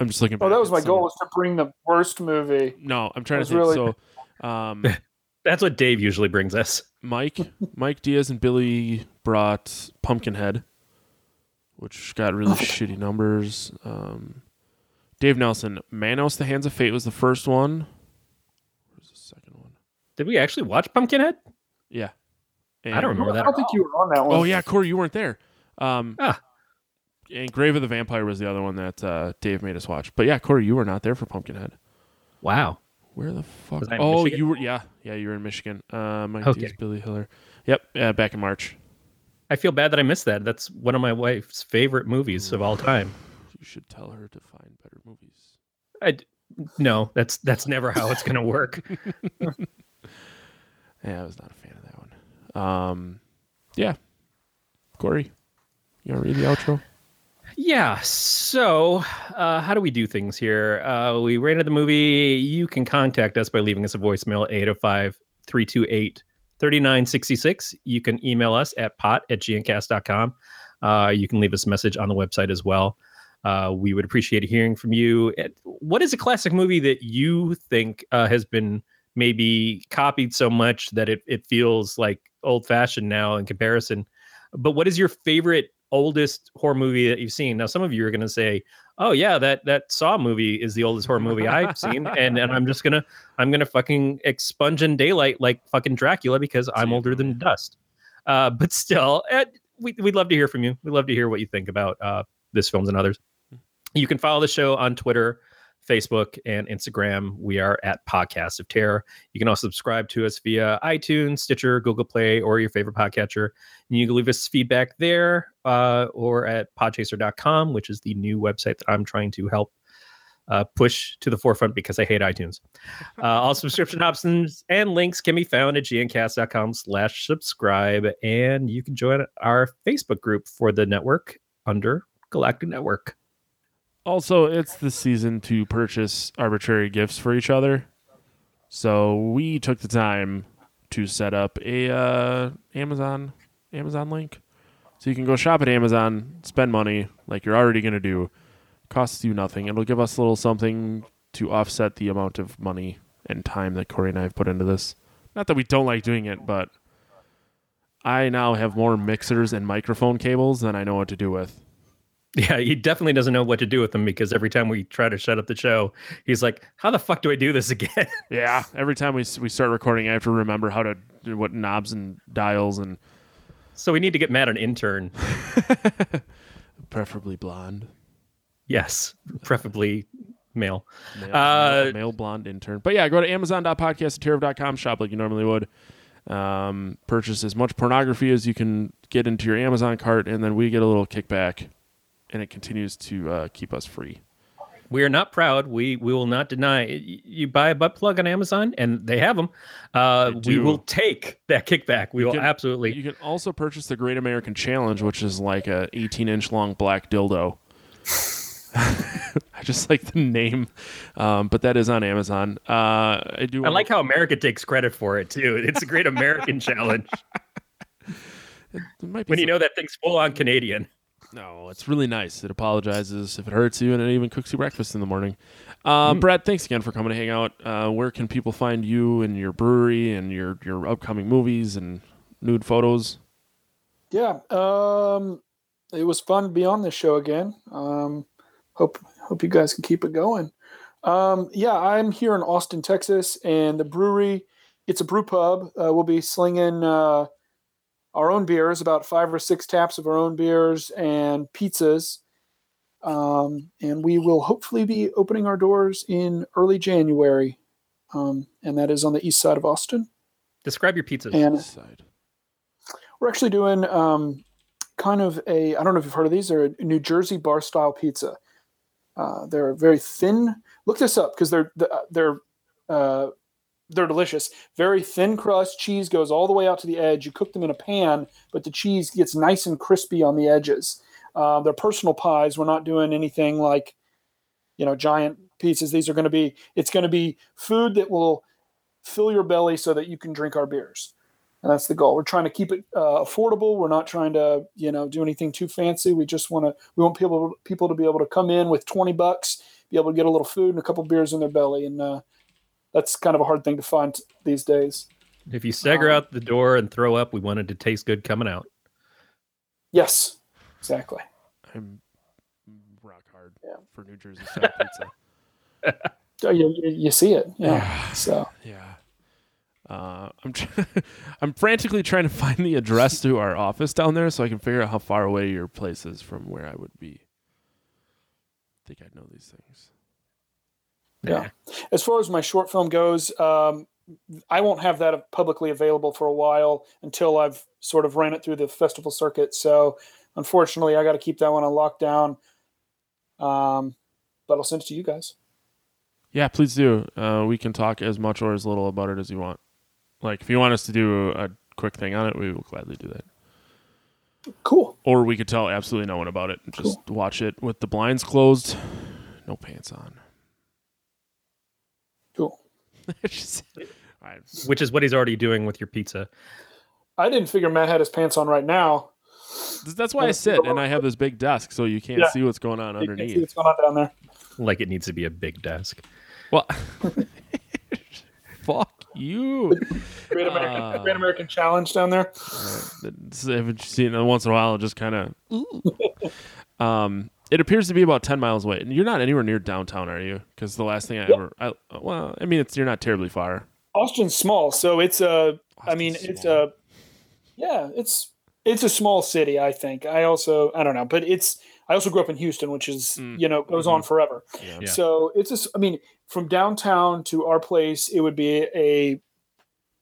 S3: I'm just looking.
S5: Oh, that was my
S3: some-
S5: goal was to bring the worst movie.
S3: No, I'm trying to think.
S5: really-
S3: So, um,
S4: That's what Dave usually brings us.
S3: Mike, Mike Diaz and Billy brought Pumpkinhead, which got really shitty numbers. Um, Dave Nelson, Manos: The Hands of Fate was the first one. Where's the second one?
S4: Did we actually watch Pumpkinhead?
S3: Yeah,
S4: I don't remember that.
S5: I don't think you were on that one.
S3: Oh yeah, Corey, you weren't there. Um,
S4: Ah.
S3: and Grave of the Vampire was the other one that uh, Dave made us watch. But yeah, Corey, you were not there for Pumpkinhead.
S4: Wow.
S3: Where the fuck?
S4: Was I in
S3: Oh,
S4: Michigan?
S3: you were. Yeah, yeah, you were in Michigan. Uh, Mike
S4: Okay.
S3: Diaz, Billy Hiller. Yep, yeah, back in March.
S4: I feel bad that I missed that. That's one of my wife's favorite movies of all time.
S3: You should tell her to find better movies.
S4: I d- no, that's that's never how it's gonna work.
S3: Yeah, I was not a fan of that one. Um, yeah, Corey, you want to read the outro?
S4: Yeah. So, uh, how do we do things here? Uh, we rated the movie. You can contact us by leaving us a voicemail at 805 328 3966. You can email us at pot at gncast.com. Uh, you can leave us a message on the website as well. Uh, we would appreciate hearing from you. What is a classic movie that you think uh, has been maybe copied so much that it, it feels like old fashioned now in comparison? But what is your favorite oldest horror movie that you've seen? Now, some of you are going to say, "Oh yeah, that that Saw movie is the oldest horror movie I've seen," and and I'm just gonna I'm gonna fucking expunge in daylight like fucking Dracula because I'm older than dust. Uh, but still, uh, we we'd love to hear from you. We'd love to hear what you think about uh, this films and others. You can follow the show on Twitter. Facebook and Instagram. We are at Podcast of Terror. You can also subscribe to us via iTunes, Stitcher, Google Play, or your favorite podcatcher. And you can leave us feedback there uh, or at podchaser.com, which is the new website that I'm trying to help uh, push to the forefront because I hate iTunes. Uh, all subscription options and links can be found at gncast.com slash subscribe. And you can join our Facebook group for the network under Galactic Network.
S3: Also, it's the season to purchase arbitrary gifts for each other. So we took the time to set up a uh, Amazon Amazon link, so you can go shop at Amazon, spend money like you're already gonna do, costs you nothing. It'll give us a little something to offset the amount of money and time that Corey and I have put into this. Not that we don't like doing it, but I now have more mixers and microphone cables than I know what to do with.
S4: Yeah, he definitely doesn't know what to do with them because every time we try to shut up the show, he's like, "How the fuck do I do this again?"
S3: Yeah, every time we we start recording, I have to remember how to do what knobs and dials and
S4: so we need to get Matt an intern.
S3: preferably blonde,
S4: Yes, preferably male.
S3: male,
S4: Uh,
S3: male, male blonde intern. But yeah, go to amazon.podcastterror.com, shop like you normally would. Um, purchase as much pornography as you can get into your Amazon cart, and then we get a little kickback, and it continues to uh, keep us free.
S4: We are not proud. We we will not deny. You buy a butt plug on Amazon, and they have them. Uh,
S3: They
S4: we will take that kickback. We will
S3: can-
S4: absolutely.
S3: You can also purchase the Great American Challenge, which is like a 18 inch long black dildo. I just like the name, um, but that is on Amazon. Uh, I do.
S4: I like how America takes credit for it too. It's a great American challenge
S3: it might be
S4: when you know that thing's full on Canadian.
S3: No, it's really nice. It apologizes if it hurts you, and it even cooks you breakfast in the morning. Uh, Brad, thanks again for coming to hang out. Uh, where can people find you and your brewery and your your upcoming movies and nude photos?
S5: Yeah, um, it was fun to be on this show again. Um, hope hope you guys can keep it going. Um, yeah, I'm here in Austin, Texas, and the brewery. It's a brew pub. Uh, we'll be slinging uh, our own beers, about five or six taps of our own beers and pizzas. Um, and we will hopefully be opening our doors in early January, um, and that is on the east side of Austin.
S4: Describe your pizzas.
S5: And
S3: Side.
S5: we're actually doing um, kind of a I don't know if you've heard of these. They're a New Jersey bar style pizza. Uh, they're very thin. Look this up because they're they're uh, they're delicious. Very thin crust. Cheese goes all the way out to the edge. You cook them in a pan, but the cheese gets nice and crispy on the edges. Uh, they're personal pies. We're not doing anything like you know giant pieces. These are going to be. It's going to be food that will fill your belly so that you can drink our beers and that's the goal. We're trying to keep it uh, affordable. We're not trying to, you know, do anything too fancy. We just want to. We want people people to be able to come in with twenty bucks, be able to get a little food and a couple beers in their belly, and uh, that's kind of a hard thing to find these days.
S4: if you stagger
S5: um,
S4: out the door and throw up, we wanted to taste good coming out.
S5: Yes, exactly.
S3: I'm rock hard
S5: Yeah.
S3: for New Jersey style pizza.
S5: Oh, you, you, you see it, yeah. So
S3: Yeah. Uh, I'm tr- I'm frantically trying to find the address to our office down there so I can figure out how far away your place is from where I would be. I think I know these things.
S5: Yeah. as far as my short film goes, um, I won't have that publicly available for a while until I've sort of ran it through the festival circuit. So unfortunately, I got to keep that one on lockdown. Um, but I'll send it to you guys.
S3: Yeah, please do. Uh, we can talk as much or as little about it as you want. Like, if you want us to do a quick thing on it, we will gladly do that.
S5: Cool.
S3: Or we could tell absolutely no one about it and just watch it with the blinds closed, no pants on.
S5: Cool.
S3: Just- all right.
S4: Which is what he's already doing with your pizza.
S5: I didn't figure Matt had his pants on right now.
S3: That's why I sit and I have this big desk so you can't
S5: Yeah.
S3: see what's going on
S5: You can see
S3: underneath.
S5: what's going on down there.
S4: Like it needs to be a big desk.
S3: Well, fuck you.
S5: Great American,
S3: Ah.
S5: Great American Challenge down there.
S3: It's- If you see it once in a while, it just kind of. um, it appears to be about ten miles away, and you're not anywhere near downtown, are you? Because the last thing I ever, I, well, I mean, it's you're not terribly far.
S5: Austin's small, so it's a. I mean,
S3: Austin's
S5: it's a. Yeah, it's it's a small city. I think. I also I don't know, but it's. I also grew up in Houston, which is
S3: Mm.
S5: you know goes on forever.
S3: Yeah.
S4: Yeah.
S5: So it's just. I mean, from downtown to our place, it would be a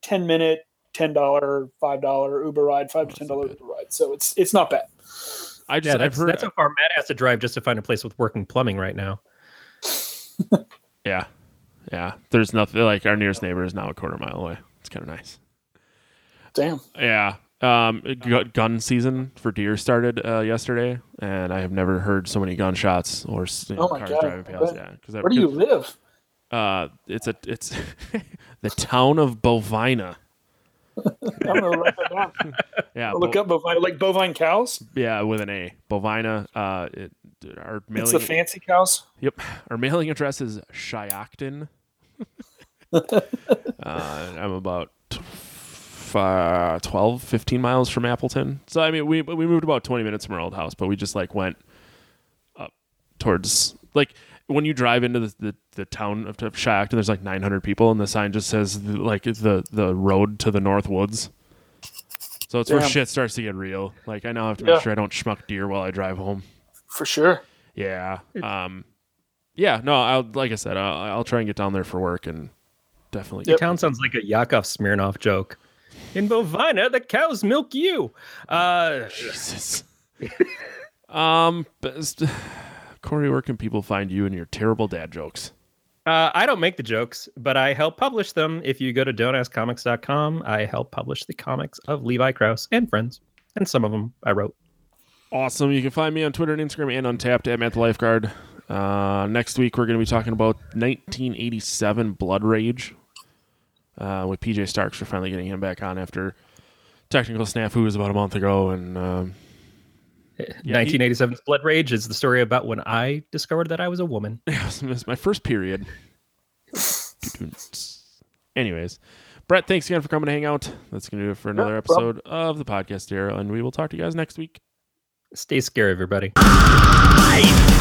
S5: ten minute, ten dollar, five dollar Uber ride, five to ten dollar Uber ride. So it's it's not bad.
S3: I just
S4: Yeah,
S3: I've
S4: that's,
S3: heard.
S4: that's how far Matt has to drive just to find a place with working plumbing right now.
S3: yeah, yeah. There's nothing like our nearest neighbor is now a quarter mile away. It's kind of nice.
S5: Damn.
S3: Yeah. Um, gun season for deer started uh, yesterday, and I have never heard so many gunshots or you know,
S5: Oh my
S3: cars
S5: God.
S3: driving past. Yeah, because
S5: Where do you live?
S3: Uh, it's a it's the town of Bovina.
S5: I'm gonna write that down.
S3: Yeah,
S5: I'll look
S3: Bo-
S5: up bovine, like bovine cows.
S3: yeah, with an A, Bovina. Uh, it, our
S5: It's
S3: mailing
S5: the fancy cows.
S3: Yep. Our mailing address is Shiocton. uh, I'm about uh, 12, 15 miles from Appleton. So, I mean, we we moved about 20 minutes from our old house, but we just like went up towards, like, when you drive into the, the, the town of of Shiocton, there's like 900 people, and the sign just says, like, the, the road to the North Woods. So it's where shit starts to get real. Like, I now have to make sure I don't schmuck deer while I drive home.
S5: For sure.
S3: Yeah. Um, yeah. No, I'll like I said, I'll, I'll try and get down there for work and definitely.
S4: The town sounds like a Yakov Smirnoff joke. In Bovina, the cows milk you. Uh,
S3: Jesus. um, best, Corey, where can people find you and your terrible dad jokes?
S4: uh, I don't make the jokes, but I help publish them. If you go to don'taskcomics.com, I help publish the comics of Levi Krause and friends, and some of them I wrote.
S3: Awesome. You can find me on Twitter and Instagram and Untappd at Matt the Lifeguard. Uh, next week we're going to be talking about 1987 Blood Rage uh, with PJ Starks. We're finally getting him back on after technical snafus about a month ago, and um, Yeah, he-
S4: 1987's Blood Rage is the story about when I discovered that I was a woman.
S3: it was my first period. Anyways, Brett, thanks again for coming to hang out. That's going to do it for another
S5: No
S3: episode of the podcast, Daryl, and we will talk to you guys next week.
S4: Stay scary, everybody.
S7: I